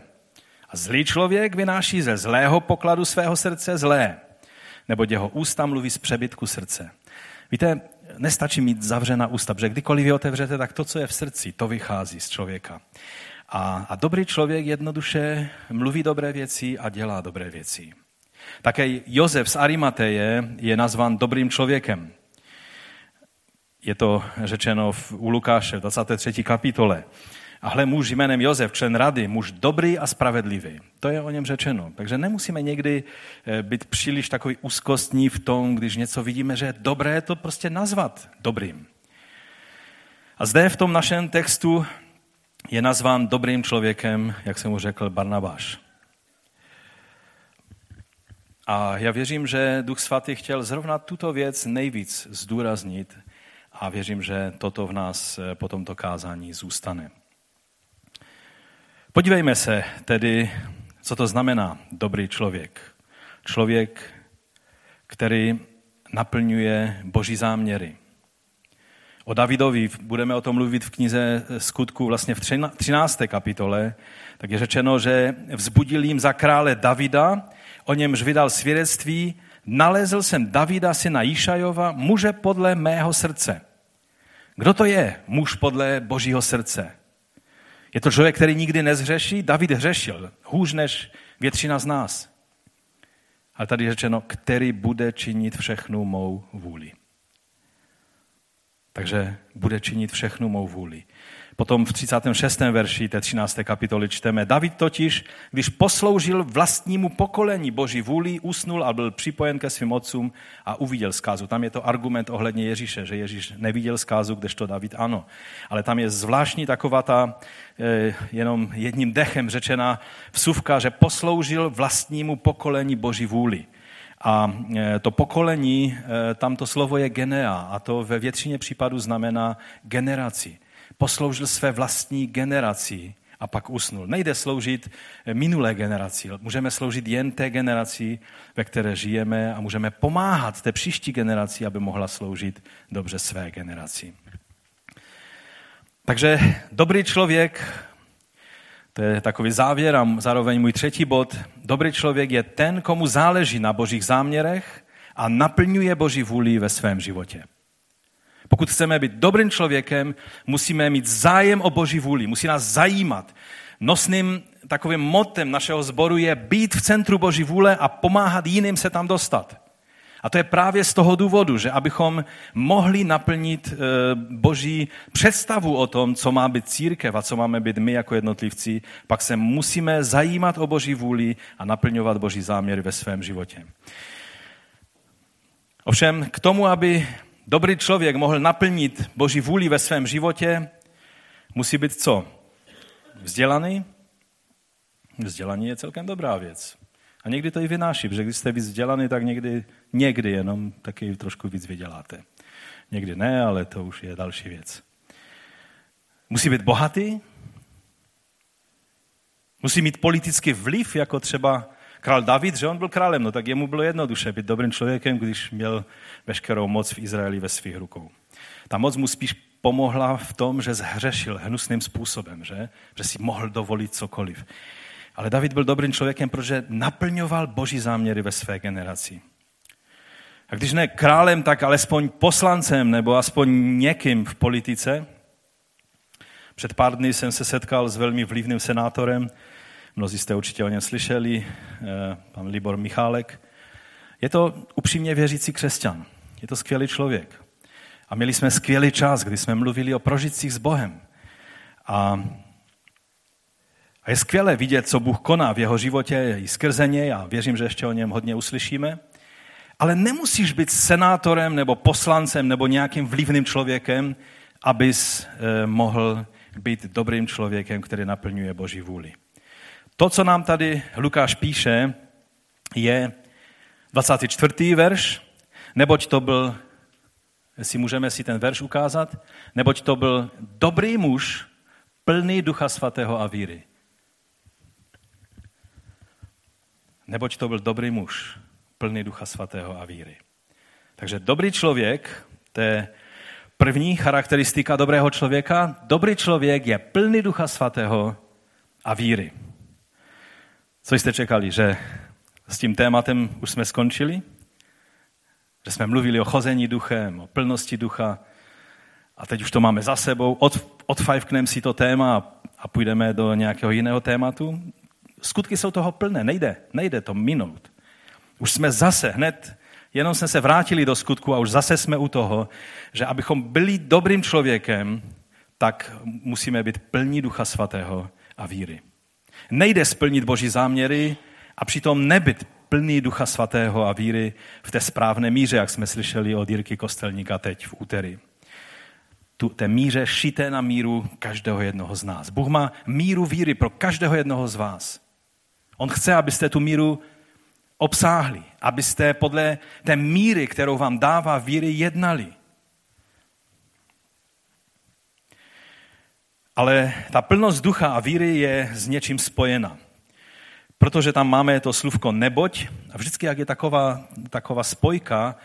a zlý člověk vynáší ze zlého pokladu svého srdce zlé, nebo jeho ústa mluví z přebytku srdce. Víte, nestačí mít zavřená ústa, protože kdykoliv je otevřete, tak to, co je v srdci, to vychází z člověka. A, a dobrý člověk jednoduše mluví dobré věci a dělá dobré věci. Také Josef z Arimateje je nazvan dobrým člověkem. Je to řečeno v, u Lukáše v 23. kapitole. A hle muž jménem Josef, člen rady, muž dobrý a spravedlivý. To je o něm řečeno. Takže nemusíme někdy eh, být příliš takový úzkostní v tom, když něco vidíme, že je dobré to prostě nazvat dobrým. A zde v tom našem textu je nazván dobrým člověkem, jak jsem mu řekl, Barnabáš. A já věřím, že Duch Svatý chtěl zrovna tuto věc nejvíc zdůraznit a věřím, že toto v nás eh, po tomto kázání zůstane. Podívejme se tedy, co to znamená dobrý člověk. Člověk, který naplňuje boží záměry. O Davidovi budeme o tom mluvit v knize skutku vlastně v 13. kapitole, tak je řečeno, že vzbudil jim za krále Davida, o němž vydal svědectví, nalezl jsem Davida, syna Jíšajova, muže podle mého srdce. Kdo to je muž podle božího srdce? Je to člověk, který nikdy nezřeší? David hřešil, hůř než většina z nás. Ale tady je řečeno, který bude činit všechnu mou vůli. Takže bude činit všechnu mou vůli. Potom v 36. verši té 13. kapitoly čteme, David totiž, když posloužil vlastnímu pokolení Boží vůli, usnul a byl připojen ke svým otcům a uviděl zkázu. Tam je to argument ohledně Ježíše, že Ježíš neviděl zkázu, kdežto David ano. Ale tam je zvláštní taková ta eh, jenom jedním dechem řečená vsuvka, že posloužil vlastnímu pokolení Boží vůli. A e, to pokolení, e, tam to slovo je genea a to ve většině případů znamená generaci. Posloužil své vlastní generaci a pak usnul. Nejde sloužit minulé generaci. Můžeme sloužit jen té generaci, ve které žijeme a můžeme pomáhat té příští generaci, aby mohla sloužit dobře své generaci. Takže dobrý člověk to je takový závěr a zároveň můj třetí bod. Dobrý člověk je ten, komu záleží na božích záměrech a naplňuje boží vůli ve svém životě. Pokud chceme být dobrým člověkem, musíme mít zájem o boží vůli, musí nás zajímat. Nosným takovým motem našeho sboru je být v centru boží vůle a pomáhat jiným se tam dostat. A to je právě z toho důvodu, že abychom mohli naplnit eh, boží představu o tom, co má být církev a co máme být my jako jednotlivci, pak se musíme zajímat o boží vůli a naplňovat boží záměry ve svém životě. Ovšem k tomu, aby dobrý člověk mohl naplnit boží vůli ve svém životě, musí být co? Vzdělaný? Vzdělaný je celkem dobrá věc. A někdy to i vynáší, protože když jste víc vzdělaný, tak někdy, někdy jenom taky trošku víc vyděláte. Někdy ne, ale to už je další věc. Musí být bohatý, Musí mít politický vliv, jako třeba král David, že on byl králem, no tak jemu bylo jednoduše být dobrým člověkem, když měl veškerou moc v Izraeli ve svých rukou. Ta moc mu spíš pomohla v tom, že zhřešil hnusným způsobem, že, že si mohl dovolit cokoliv. Ale David byl dobrým člověkem, protože naplňoval boží záměry ve své generaci. A když ne králem, tak alespoň poslancem nebo aspoň někým v politice. Před pár dny jsem se setkal s velmi vlivným senátorem, mnozí jste určitě o něm slyšeli, eh, pan Libor Michálek. Je to upřímně věřící křesťan, je to skvělý člověk. A měli jsme skvělý čas, kdy jsme mluvili o prožitcích s Bohem. A a je skvělé vidět, co Bůh koná v jeho životě i skrze něj a věřím, že ještě o něm hodně uslyšíme. Ale nemusíš být senátorem nebo poslancem nebo nějakým vlivným člověkem, abys eh, mohl být dobrým člověkem, který naplňuje Boží vůli. To, co nám tady Lukáš píše, je 24. verš, neboť to byl, jestli můžeme si ten verš ukázat, neboť to byl dobrý muž, plný ducha svatého a víry. Neboť to byl dobrý muž, plný ducha svatého a víry. Takže dobrý člověk, to je první charakteristika dobrého člověka. Dobrý člověk je plný ducha svatého a víry. Co jste čekali, že s tím tématem už jsme skončili? Že jsme mluvili o chození duchem, o plnosti ducha a teď už to máme za sebou. Od, odfajfkneme si to téma a půjdeme do nějakého jiného tématu. Skutky jsou toho plné, nejde, nejde to minout. Už jsme zase hned, jenom jsme se vrátili do skutku a už zase jsme u toho, že abychom byli dobrým člověkem, tak musíme být plní Ducha Svatého a víry. Nejde splnit Boží záměry a přitom nebyt plný Ducha Svatého a víry v té správné míře, jak jsme slyšeli od Jirky Kostelníka teď v úterý. Tu, té míře šité na míru každého jednoho z nás. Bůh má míru víry pro každého jednoho z vás. On chce, abyste tu míru obsáhli, abyste podle té míry, kterou vám dává víry, jednali. Ale ta plnost ducha a víry je s něčím spojena. Protože tam máme to slůvko neboť a vždycky, jak je taková, taková spojka,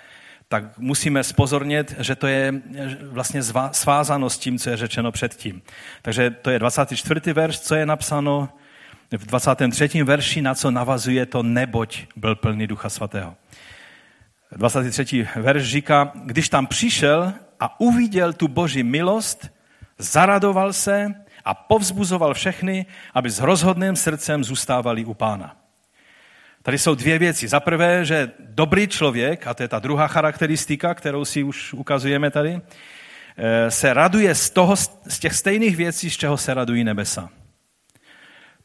tak musíme spozornit, že to je vlastně svázáno s tím, co je řečeno předtím. Takže to je 24. verš, co je napsáno v 23. verši, na co navazuje to neboť byl plný Ducha Svatého. 23. verš říká, když tam přišel a uviděl tu boží milost, zaradoval se a povzbuzoval všechny, aby s rozhodným srdcem zůstávali u pána. Tady jsou dvě věci. Za prvé, že dobrý člověk, a to je ta druhá charakteristika, kterou si už ukazujeme tady, eh, se raduje z, toho, z těch stejných věcí, z čeho se radují nebesa.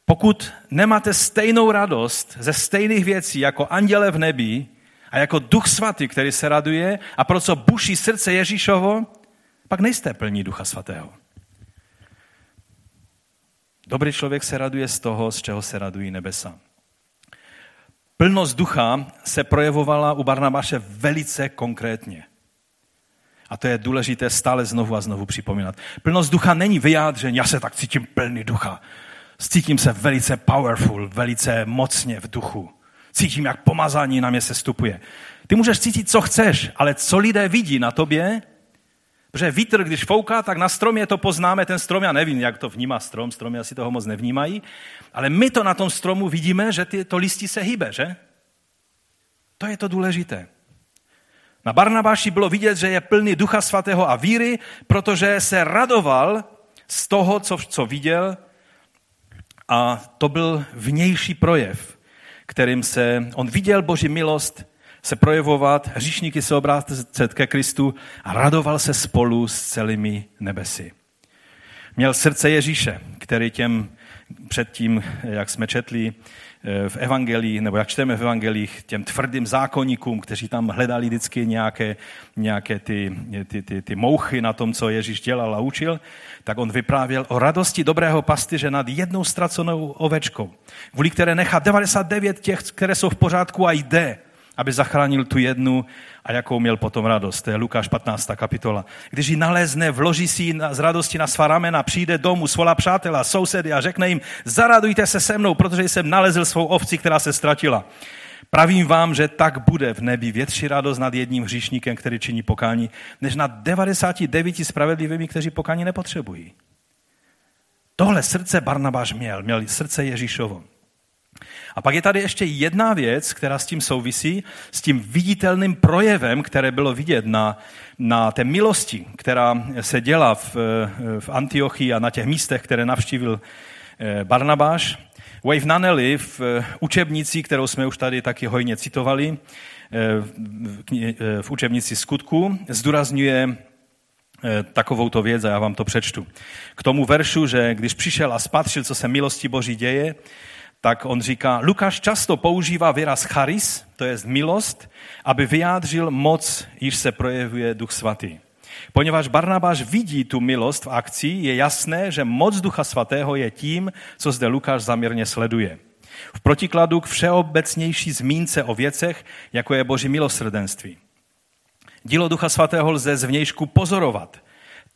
Pokud nemáte stejnou radost ze stejných věcí jako anděle v nebi a jako duch svatý, který se raduje a pro co buší srdce Ježíšovo, pak nejste plní ducha svatého. Dobrý člověk se raduje z toho, z čeho se radují nebesa. Plnost ducha se projevovala u Barnabáše velice konkrétně. A to je důležité stále znovu a znovu připomínat. Plnost ducha není vyjádření, já se tak cítím plný ducha. Cítím se velice powerful, velice mocně v duchu. Cítím, jak pomazání na mě se stupuje. Ty můžeš cítit, co chceš, ale co lidé vidí na tobě, Protože vítr, když fouká, tak na stromě to poznáme, ten strom, já nevím, jak to vnímá strom, stromy asi toho moc nevnímají, ale my to na tom stromu vidíme, že ty, to listí se hýbe, že? To je to důležité. Na Barnabáši bylo vidět, že je plný ducha svatého a víry, protože se radoval z toho, co, co viděl a to byl vnější projev, kterým se on viděl Boží milost se projevovat, hříšníky se obrátit ke Kristu a radoval se spolu s celými nebesy. Měl srdce Ježíše, který těm předtím, jak jsme četli eh, v evangelii, nebo jak čteme v evangelích, těm tvrdým zákonníkům, kteří tam hledali vždycky nějaké, nějaké ty, ty, ty, ty mouchy na tom, co Ježíš dělal a učil, tak on vyprávěl o radosti dobrého pastyře nad jednou ztracenou ovečkou, kvůli které nechá 99 těch, které jsou v pořádku a jde aby zachránil tu jednu a jakou měl potom radost. To je Lukáš 15. kapitola. Když ji nalezne, vloží si ji z radosti na svá ramena, přijde domů, svolá přátela, sousedy a řekne jim, zaradujte se se mnou, protože jsem nalezl svou ovci, která se ztratila. Pravím vám, že tak bude v nebi větší radost nad jedním hříšníkem, který činí pokání, než nad 99 spravedlivými, kteří pokání nepotřebují. Tohle srdce Barnabáš měl, měl srdce Ježíšovo. A pak je tady ještě jedna věc, která s tím souvisí, s tím viditelným projevem, které bylo vidět na, na té milosti, která se dělá v, v Antiochii a na těch místech, které navštívil eh, Barnabáš. Wave Nanelli v učebnici, kterou jsme už tady taky hojně citovali, eh, v učebnici skutku, zdůrazňuje eh, takovouto věc a já vám to přečtu. K tomu veršu, že když přišel a spatřil, co se milosti Boží děje, tak on říká, Lukáš často používá výraz charis, to je milost, aby vyjádřil moc, již se projevuje Duch Svatý. Poněvadž Barnabáš vidí tu milost v akci, je jasné, že moc Ducha Svatého je tím, co zde Lukáš zaměrně sleduje. V protikladu k všeobecnější zmínce o věcech, jako je Boží milosrdenství. Dílo Ducha Svatého lze zvnějšku pozorovat,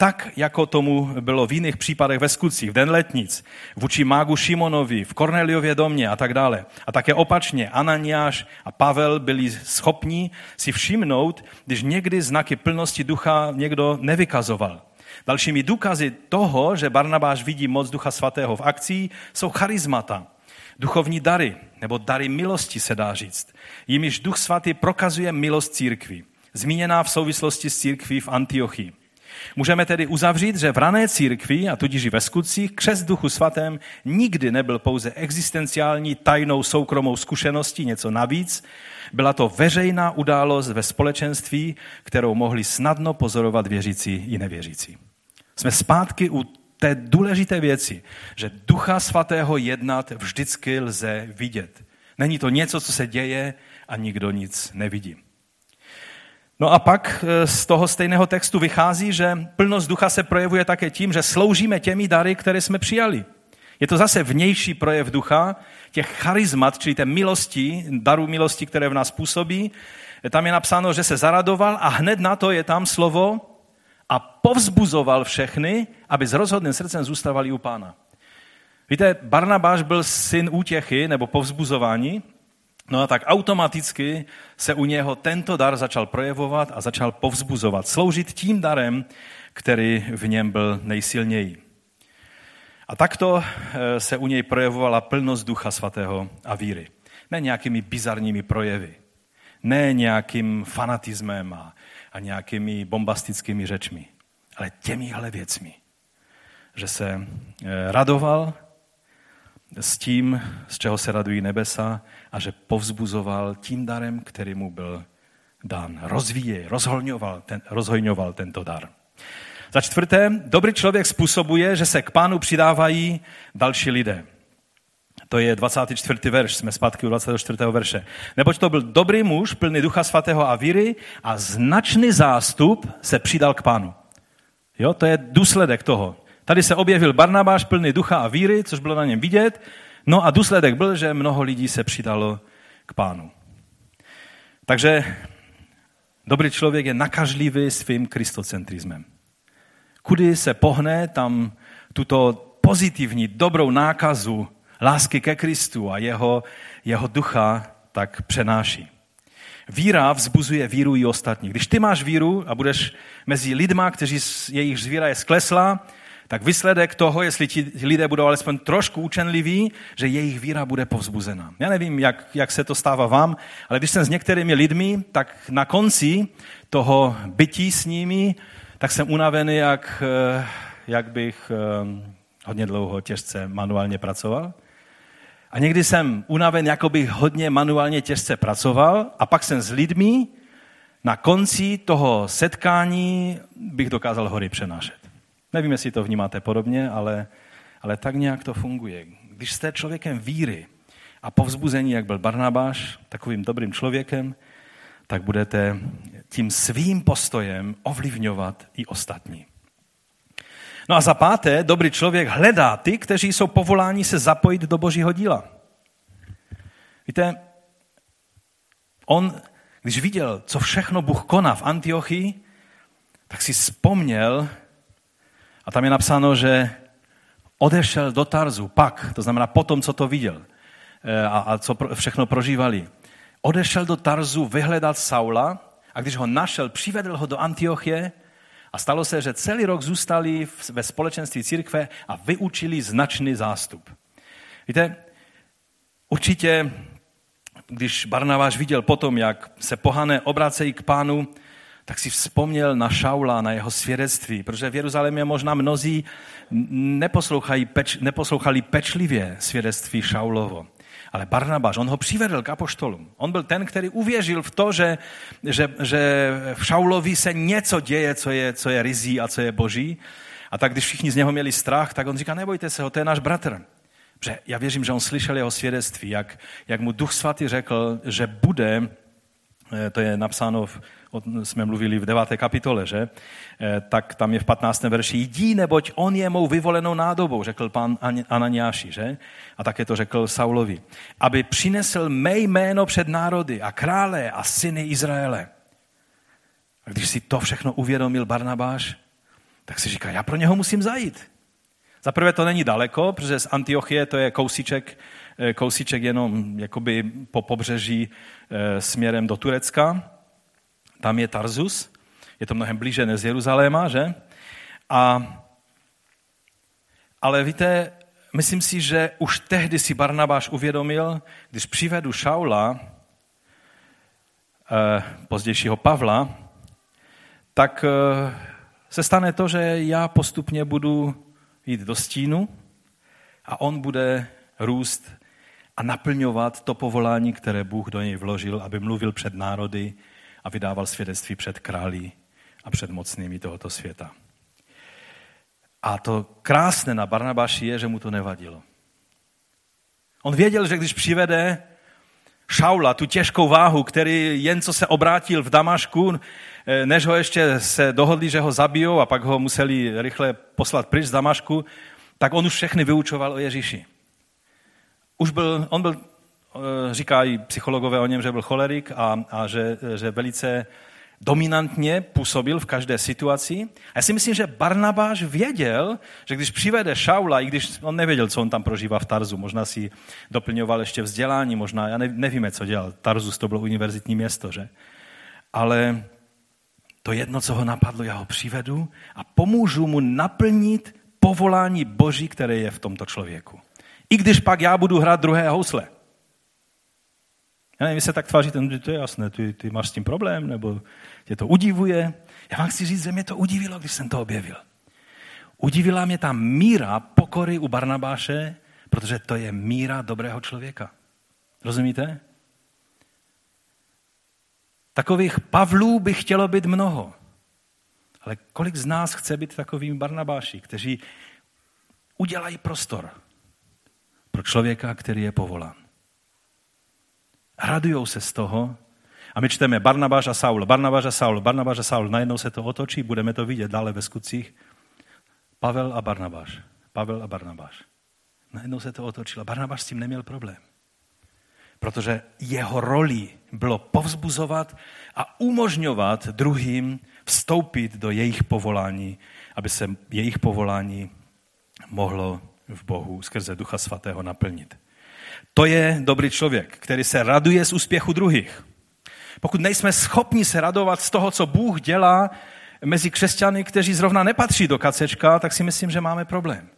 tak, jako tomu bylo v jiných případech ve skutcích, v den letnic, vůči mágu Šimonovi, v Korneliově domě a tak dále. A také opačně Ananiáš a Pavel byli schopni si všimnout, když někdy znaky plnosti ducha někdo nevykazoval. Dalšími důkazy toho, že Barnabáš vidí moc Ducha Svatého v akcí, jsou charizmata, duchovní dary, nebo dary milosti se dá říct. Jimiž Duch Svatý prokazuje milost církví, zmíněná v souvislosti s církví v Antiochii. Můžeme tedy uzavřít, že v rané církvi, a tudíž i ve skutcích, křest duchu svatém nikdy nebyl pouze existenciální, tajnou, soukromou zkušeností, něco navíc. Byla to veřejná událost ve společenství, kterou mohli snadno pozorovat věřící i nevěřící. Jsme zpátky u té důležité věci, že ducha svatého jednat vždycky lze vidět. Není to něco, co se děje a nikdo nic nevidí. No a pak e, z toho stejného textu vychází, že plnost ducha se projevuje také tím, že sloužíme těmi dary, které jsme přijali. Je to zase vnější projev ducha, těch charizmat, čili té milosti, darů milosti, které v nás působí. Tam je napsáno, že se zaradoval a hned na to je tam slovo a povzbuzoval všechny, aby s rozhodným srdcem zůstávali u pána. Víte, Barnabáš byl syn útěchy nebo povzbuzování, No a tak automaticky se u něho tento dar začal projevovat a začal povzbuzovat, sloužit tím darem, který v něm byl nejsilněji. A takto eh, se u něj projevovala plnost Ducha Svatého a víry. Ne nějakými bizarními projevy, ne nějakým fanatismem a, a nějakými bombastickými řečmi, ale těmihle věcmi. Že se eh, radoval s tím, z čeho se radují nebesa a že povzbuzoval tím darem, který mu byl dán. Rozvíje, rozhojňoval, ten, rozhojňoval tento dar. Za čtvrté, dobrý člověk způsobuje, že se k pánu přidávají další lidé. To je 24. verš, jsme zpátky u 24. verše. Neboť to byl dobrý muž, plný ducha svatého a víry a značný zástup se přidal k pánu. Jo, to je důsledek toho. Tady se objevil Barnabáš plný ducha a víry, což bylo na něm vidět. No a důsledek byl, že mnoho lidí se přidalo k pánu. Takže dobrý člověk je nakažlivý svým kristocentrismem. Kudy se pohne, tam tuto pozitivní, dobrou nákazu lásky ke Kristu a jeho, jeho ducha tak přenáší. Víra vzbuzuje víru i ostatní. Když ty máš víru a budeš mezi lidma, kteří jejich víra je sklesla, tak výsledek toho, jestli ti lidé budou alespoň trošku učenliví, že jejich víra bude povzbuzená. Já nevím, jak, jak se to stává vám, ale když jsem s některými lidmi, tak na konci toho bytí s nimi, tak jsem unavený, jak, eh, jak bych eh, hodně dlouho těžce manuálně pracoval. A někdy jsem unaven, jako bych hodně manuálně těžce pracoval a pak jsem s lidmi, na konci toho setkání bych dokázal hory přenášet. Nevím, jestli to vnímáte podobně, ale, ale tak nějak to funguje. Když jste člověkem víry a povzbuzení, jak byl Barnabáš, takovým dobrým člověkem, tak budete tím svým postojem ovlivňovat i ostatní. No a za páté, dobrý člověk hledá ty, kteří jsou povoláni se zapojit do božího díla. Víte, on když viděl, co všechno Bůh koná v Antiochii, tak si vzpomněl, a tam je napsáno, že odešel do Tarzu, pak, to znamená potom, co to viděl eh, a, a co pro, všechno prožívali. Odešel do Tarzu vyhledat Saula a když ho našel, přivedl ho do Antiochie a stalo se, že celý rok zůstali ve společenství církve a vyučili značný zástup. Víte, určitě, když Barnaváš viděl potom, jak se pohané obracejí k pánu, tak si vzpomněl na Šaula, na jeho svědectví, protože v Jeruzalémě možná mnozí peč, neposlouchali pečlivě svědectví Šaulovo. Ale Barnabáš, on ho přivedl k apoštolům. On byl ten, který uvěřil v to, že, že, že v Šaulovi se něco děje, co je, co je rizí a co je boží. A tak když všichni z něho měli strach, tak on říká, nebojte se ho, to je náš bratr. Protože já věřím, že on slyšel jeho svědectví, jak, jak mu Duch Svatý řekl, že bude, eh, to je napsáno v jsme mluvili v deváté kapitole, že? Eh, tak tam je v 15. verši, jdi, neboť on je mou vyvolenou nádobou, řekl pán Ananiáši, že? A také to řekl Saulovi. Aby přinesl mé jméno před národy a krále a syny Izraele. A když si to všechno uvědomil Barnabáš, tak si říká, já pro něho musím zajít. Za prvé to není daleko, protože z Antiochie to je kousíček, eh, kousíček jenom jakoby po pobřeží eh, směrem do Turecka tam je Tarzus, je to mnohem blíže než Jeruzaléma, že? A, ale víte, myslím si, že už tehdy si Barnabáš uvědomil, když přivedu Šaula, eh, pozdějšího Pavla, tak eh, se stane to, že já postupně budu jít do stínu a on bude růst a naplňovat to povolání, které Bůh do něj vložil, aby mluvil před národy, a vydával svědectví před králi a před mocnými tohoto světa. A to krásné na Barnabáši je, že mu to nevadilo. On věděl, že když přivede Šaula, tu těžkou váhu, který jen co se obrátil v Damašku, než ho ještě se dohodli, že ho zabijou a pak ho museli rychle poslat pryč z Damašku, tak on už všechny vyučoval o Ježíši. Už byl, on byl Eh, říkají psychologové o něm, že byl cholerik a, a že, že velice dominantně působil v každé situaci. A já si myslím, že Barnabáš věděl, že když přivede Šaula, i když on nevěděl, co on tam prožívá v Tarzu, možná si doplňoval ještě vzdělání, možná, já nevíme, co dělal. Tarzus to bylo univerzitní město, že? Ale to jedno, co ho napadlo, já ho přivedu a pomůžu mu naplnit povolání Boží, které je v tomto člověku. I když pak já budu hrát druhé housle. Já nevím, se tak tváříte, to je jasné, ty, ty máš s tím problém, nebo tě to udivuje. Já vám chci říct, že mě to udivilo, když jsem to objevil. Udivila mě ta míra pokory u Barnabáše, protože to je míra dobrého člověka. Rozumíte? Takových Pavlů by chtělo být mnoho. Ale kolik z nás chce být takovými Barnabáši, kteří udělají prostor pro člověka, který je povolán. Radujou se z toho. A my čteme Barnabáš a Saul, Barnabáš a Saul, Barnabáš a Saul. Najednou se to otočí, budeme to vidět dále ve skutcích. Pavel a Barnabáš. Pavel a Barnabáš. Najednou se to otočilo. Barnabáš s tím neměl problém. Protože jeho roli bylo povzbuzovat a umožňovat druhým vstoupit do jejich povolání, aby se jejich povolání mohlo v Bohu skrze Ducha Svatého naplnit. To je dobrý člověk, který se raduje z úspěchu druhých. Pokud nejsme schopni se radovat z toho, co Bůh dělá mezi křesťany, kteří zrovna nepatří do kacečka, tak si myslím, že máme problém.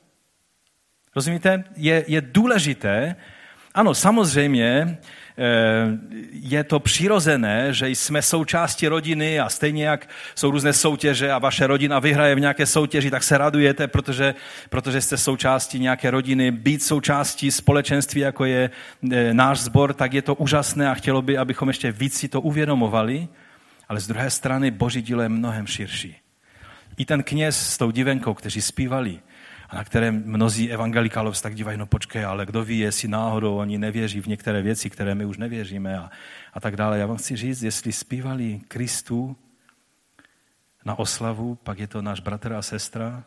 Rozumíte? Je, je důležité, ano, samozřejmě je to přirozené, že jsme součástí rodiny a stejně jak jsou různé soutěže a vaše rodina vyhraje v nějaké soutěži, tak se radujete, protože, protože jste součástí nějaké rodiny. Být součástí společenství, jako je eh, náš sbor, tak je to úžasné a chtělo by, abychom ještě víc si to uvědomovali. Ale z druhé strany boží dílo je mnohem širší. I ten kněz s tou divenkou, kteří zpívali, a na které mnozí evangelikálové tak dívají, no počkej, ale kdo ví, jestli náhodou oni nevěří v některé věci, které my už nevěříme a, a tak dále. Já vám chci říct, jestli zpívali Kristu na oslavu, pak je to náš bratr a sestra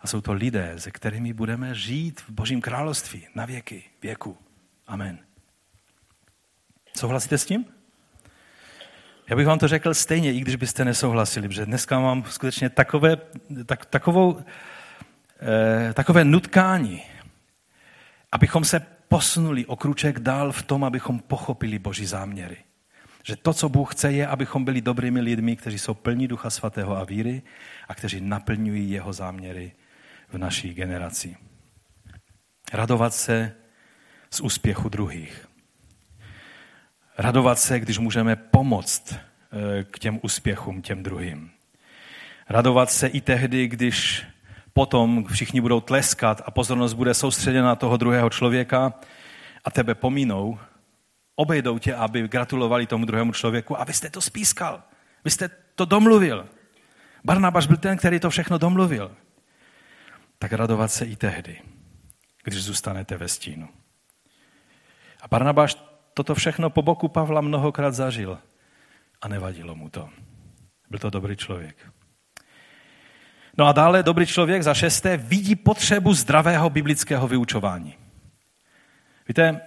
a jsou to lidé, se kterými budeme žít v Božím království na věky, věku. Amen. Souhlasíte s tím? Já bych vám to řekl stejně, i když byste nesouhlasili, protože dneska mám skutečně takové, tak, takovou, takové nutkání, abychom se posunuli o kruček dál v tom, abychom pochopili Boží záměry. Že to, co Bůh chce, je, abychom byli dobrými lidmi, kteří jsou plní Ducha Svatého a víry a kteří naplňují jeho záměry v naší generaci. Radovat se z úspěchu druhých. Radovat se, když můžeme pomoct eh, k těm úspěchům těm druhým. Radovat se i tehdy, když potom všichni budou tleskat a pozornost bude soustředěna na toho druhého člověka a tebe pomínou, obejdou tě, aby gratulovali tomu druhému člověku a vy jste to spískal, vy jste to domluvil. Barnabaš byl ten, který to všechno domluvil. Tak radovat se i tehdy, když zůstanete ve stínu. A Barnabáš toto všechno po boku Pavla mnohokrát zažil a nevadilo mu to. Byl to dobrý člověk. No a dále dobrý člověk za šesté vidí potřebu zdravého biblického vyučování. Víte,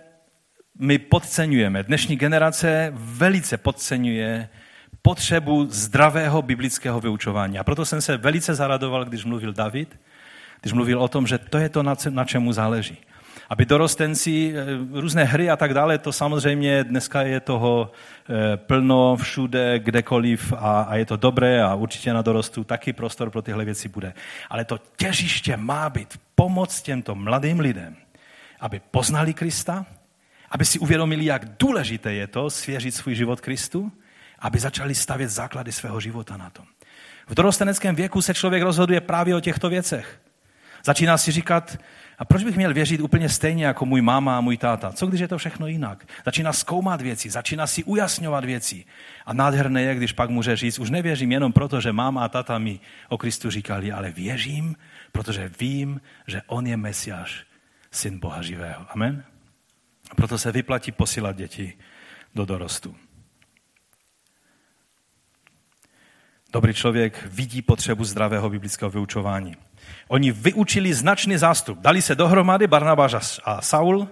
my podceňujeme, dnešní generace velice podceňuje potřebu zdravého biblického vyučování. A proto jsem se velice zaradoval, když mluvil David, když mluvil o tom, že to je to, na čemu záleží aby dorostenci, eh, různé hry a tak dále, to samozřejmě dneska je toho eh, plno všude, kdekoliv a, a je to dobré a určitě na dorostu taky prostor pro tyhle věci bude. Ale to těžiště má být pomoc těmto mladým lidem, aby poznali Krista, aby si uvědomili, jak důležité je to svěřit svůj život Kristu, aby začali stavět základy svého života na tom. V dorosteneckém věku se člověk rozhoduje právě o těchto věcech. Začíná si říkat, a proč bych měl věřit úplně stejně jako můj máma a můj táta? Co když je to všechno jinak? Začíná zkoumat věci, začíná si ujasňovat věci. A nádherné je, když pak může říct, už nevěřím jenom proto, že máma a táta mi o Kristu říkali, ale věřím, protože vím, že On je Mesiáš, syn Boha živého. Amen? A proto se vyplatí posílat děti do dorostu. Dobrý člověk vidí potřebu zdravého biblického vyučování. Oni vyučili značný zástup. Dali se dohromady Barnabáš a Saul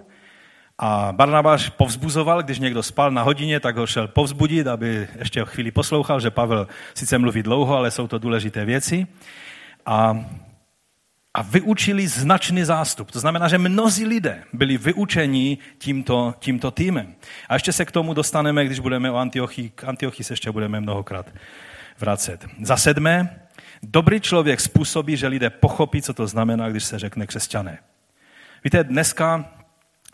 a Barnabáš povzbuzoval, když někdo spal na hodině, tak ho šel povzbudit, aby ještě chvíli poslouchal, že Pavel sice mluví dlouho, ale jsou to důležité věci. A, a vyučili značný zástup. To znamená, že mnozí lidé byli vyučeni tímto, tímto týmem. A ještě se k tomu dostaneme, když budeme o Antiochii. K Antiochii se ještě budeme mnohokrát vracet. Za sedmé, Dobrý člověk způsobí, že lidé pochopí, co to znamená, když se řekne křesťané. Víte, dneska,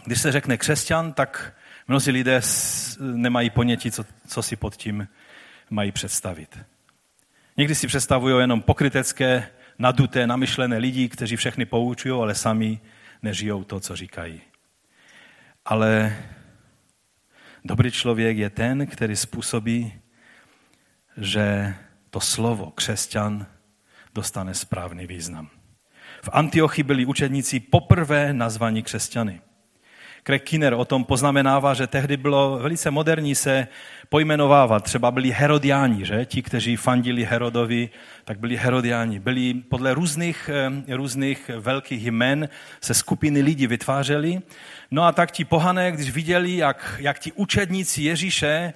když se řekne křesťan, tak mnozí lidé nemají ponětí, co, co si pod tím mají představit. Někdy si představují jenom pokrytecké, naduté, namyšlené lidi, kteří všechny poučují, ale sami nežijou to, co říkají. Ale dobrý člověk je ten, který způsobí, že to slovo křesťan dostane správný význam. V Antiochy byli učedníci poprvé nazvaní křesťany. Craig Kinner o tom poznamenává, že tehdy bylo velice moderní se pojmenovávat. Třeba byli herodiáni, že? Ti, kteří fandili Herodovi, tak byli herodiáni. Byli podle různých, eh, různých velkých jmen se skupiny lidí vytvářely. No a tak ti pohané, když viděli, jak, jak ti učedníci Ježíše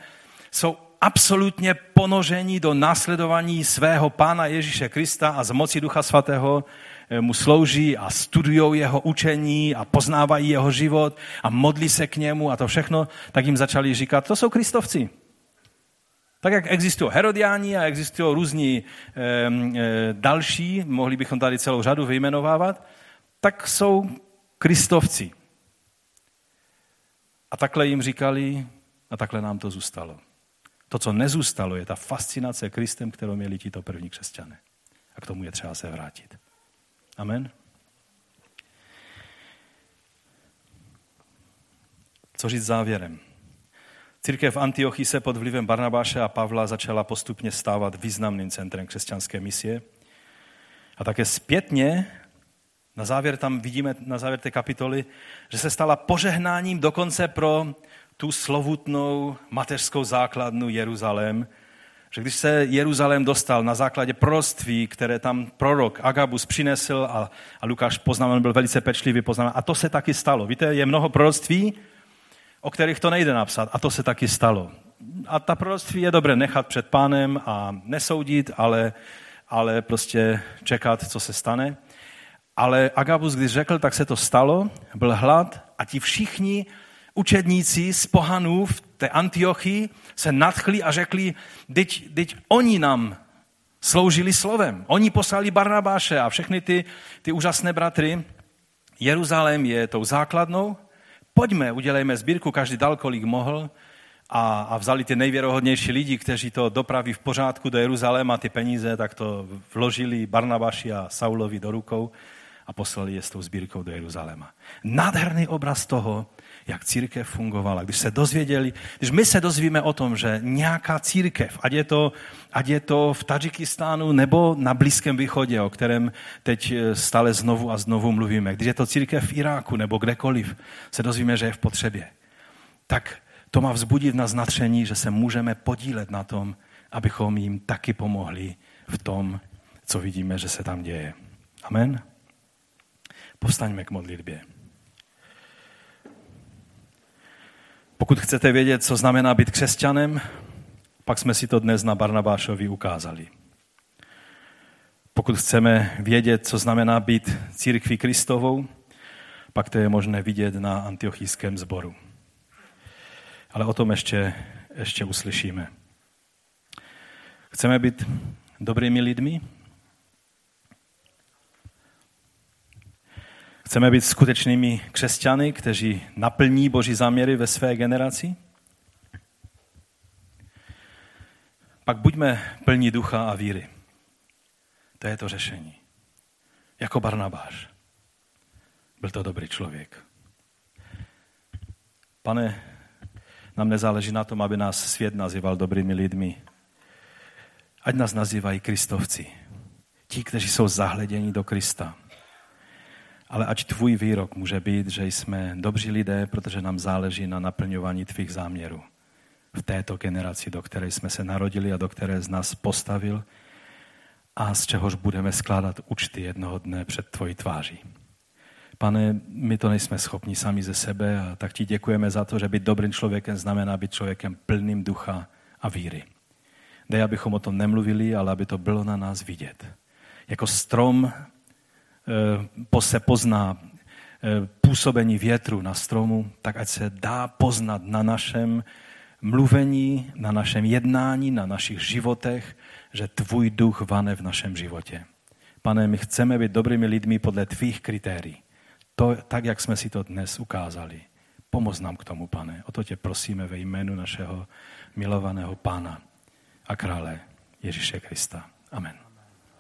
jsou absolutně ponožení do následování svého Pána Ježíše Krista a z moci Ducha Svatého eh, mu slouží a studují jeho učení a poznávají jeho život a modlí se k němu a to všechno, tak jim začali říkat, to jsou kristovci. Tak jak existují herodiáni a existují různí e, e, další, mohli bychom tady celou řadu vyjmenovávat, tak jsou kristovci. A takhle jim říkali a takhle nám to zůstalo. To, co nezůstalo, je ta fascinace Kristem, kterou měli tito první křesťané. A k tomu je třeba se vrátit. Amen. Co říct závěrem? Církev Antiochii se pod vlivem Barnabáše a Pavla začala postupně stávat významným centrem křesťanské misie. A také zpětně, na závěr tam vidíme, na závěr té kapitoly, že se stala požehnáním dokonce pro tu slovutnou mateřskou základnu Jeruzalém, že když se Jeruzalém dostal na základě proroctví, které tam prorok Agabus přinesl a, a Lukáš poznamenal, byl velice pečlivý poznamenal, a to se taky stalo. Víte, je mnoho proroctví, o kterých to nejde napsat, a to se taky stalo. a ta proroctví je dobré nechat před pánem a nesoudit, ale, ale prostě čekat, co se stane. Ale Agabus, když řekl, tak se to stalo, byl hlad a ti všichni učedníci z pohanů v té Antiochii se nadchli a řekli, teď, teď oni nám sloužili slovem. Oni poslali Barnabáše a všechny ty, ty úžasné bratry. Jeruzalém je tou základnou. Pojďme, udělejme sbírku, každý dal, kolik mohl a, a vzali ty nejvěrohodnější lidi, kteří to dopraví v pořádku do Jeruzaléma, ty peníze, tak to vložili Barnabáši a Saulovi do rukou a poslali je s tou sbírkou do Jeruzaléma. Nádherný obraz toho, jak církev fungovala. Když se dozvěděli, když my se dozvíme o tom, že nějaká církev, ať je to, ať je to v Tadžikistánu nebo na Blízkém východě, o kterém teď eh, stále znovu a znovu mluvíme, když je to církev v Iráku nebo kdekoliv, se dozvíme, že je v potřebě, tak to má vzbudit nás natření, že se můžeme podílet na tom, abychom jim taky pomohli v tom, co vidíme, že se tam děje. Amen. Povstaňme k modlitbě. Pokud chcete vědět, co znamená být křesťanem, pak jsme si to dnes na Barnabášovi ukázali. Pokud chceme vědět, co znamená být církví Kristovou, pak to je možné vidět na antiochijském sboru. Ale o tom ještě, ještě uslyšíme. Chceme být dobrými lidmi, Chceme být skutečnými křesťany, kteří naplní Boží záměry ve své generaci? Pak buďme plní ducha a víry. To je to řešení. Jako Barnabáš. Byl to dobrý člověk. Pane, nám nezáleží na tom, aby nás svět nazýval dobrými lidmi. Ať nás nazývají kristovci. Ti, kteří jsou zahleděni do Krista ale ať tvůj výrok může být, že jsme dobří lidé, protože nám záleží na naplňování tvých záměrů v této generaci, do které jsme se narodili a do které z nás postavil a z čehož budeme skládat účty jednoho dne před tvojí tváří. Pane, my to nejsme schopni sami ze sebe a tak ti děkujeme za to, že být dobrým člověkem znamená být člověkem plným ducha a víry. Dej, abychom o tom nemluvili, ale aby to bylo na nás vidět. Jako strom se pozná eh, působení větru na stromu, tak ať se dá poznat na našem mluvení, na našem jednání, na našich životech, že tvůj duch vane v našem životě. Pane, my chceme být dobrými lidmi podle tvých kritérií. To, tak, jak jsme si to dnes ukázali. Pomoz nám k tomu, pane. O to tě prosíme ve jménu našeho milovaného pána a krále Ježíše Krista. Amen.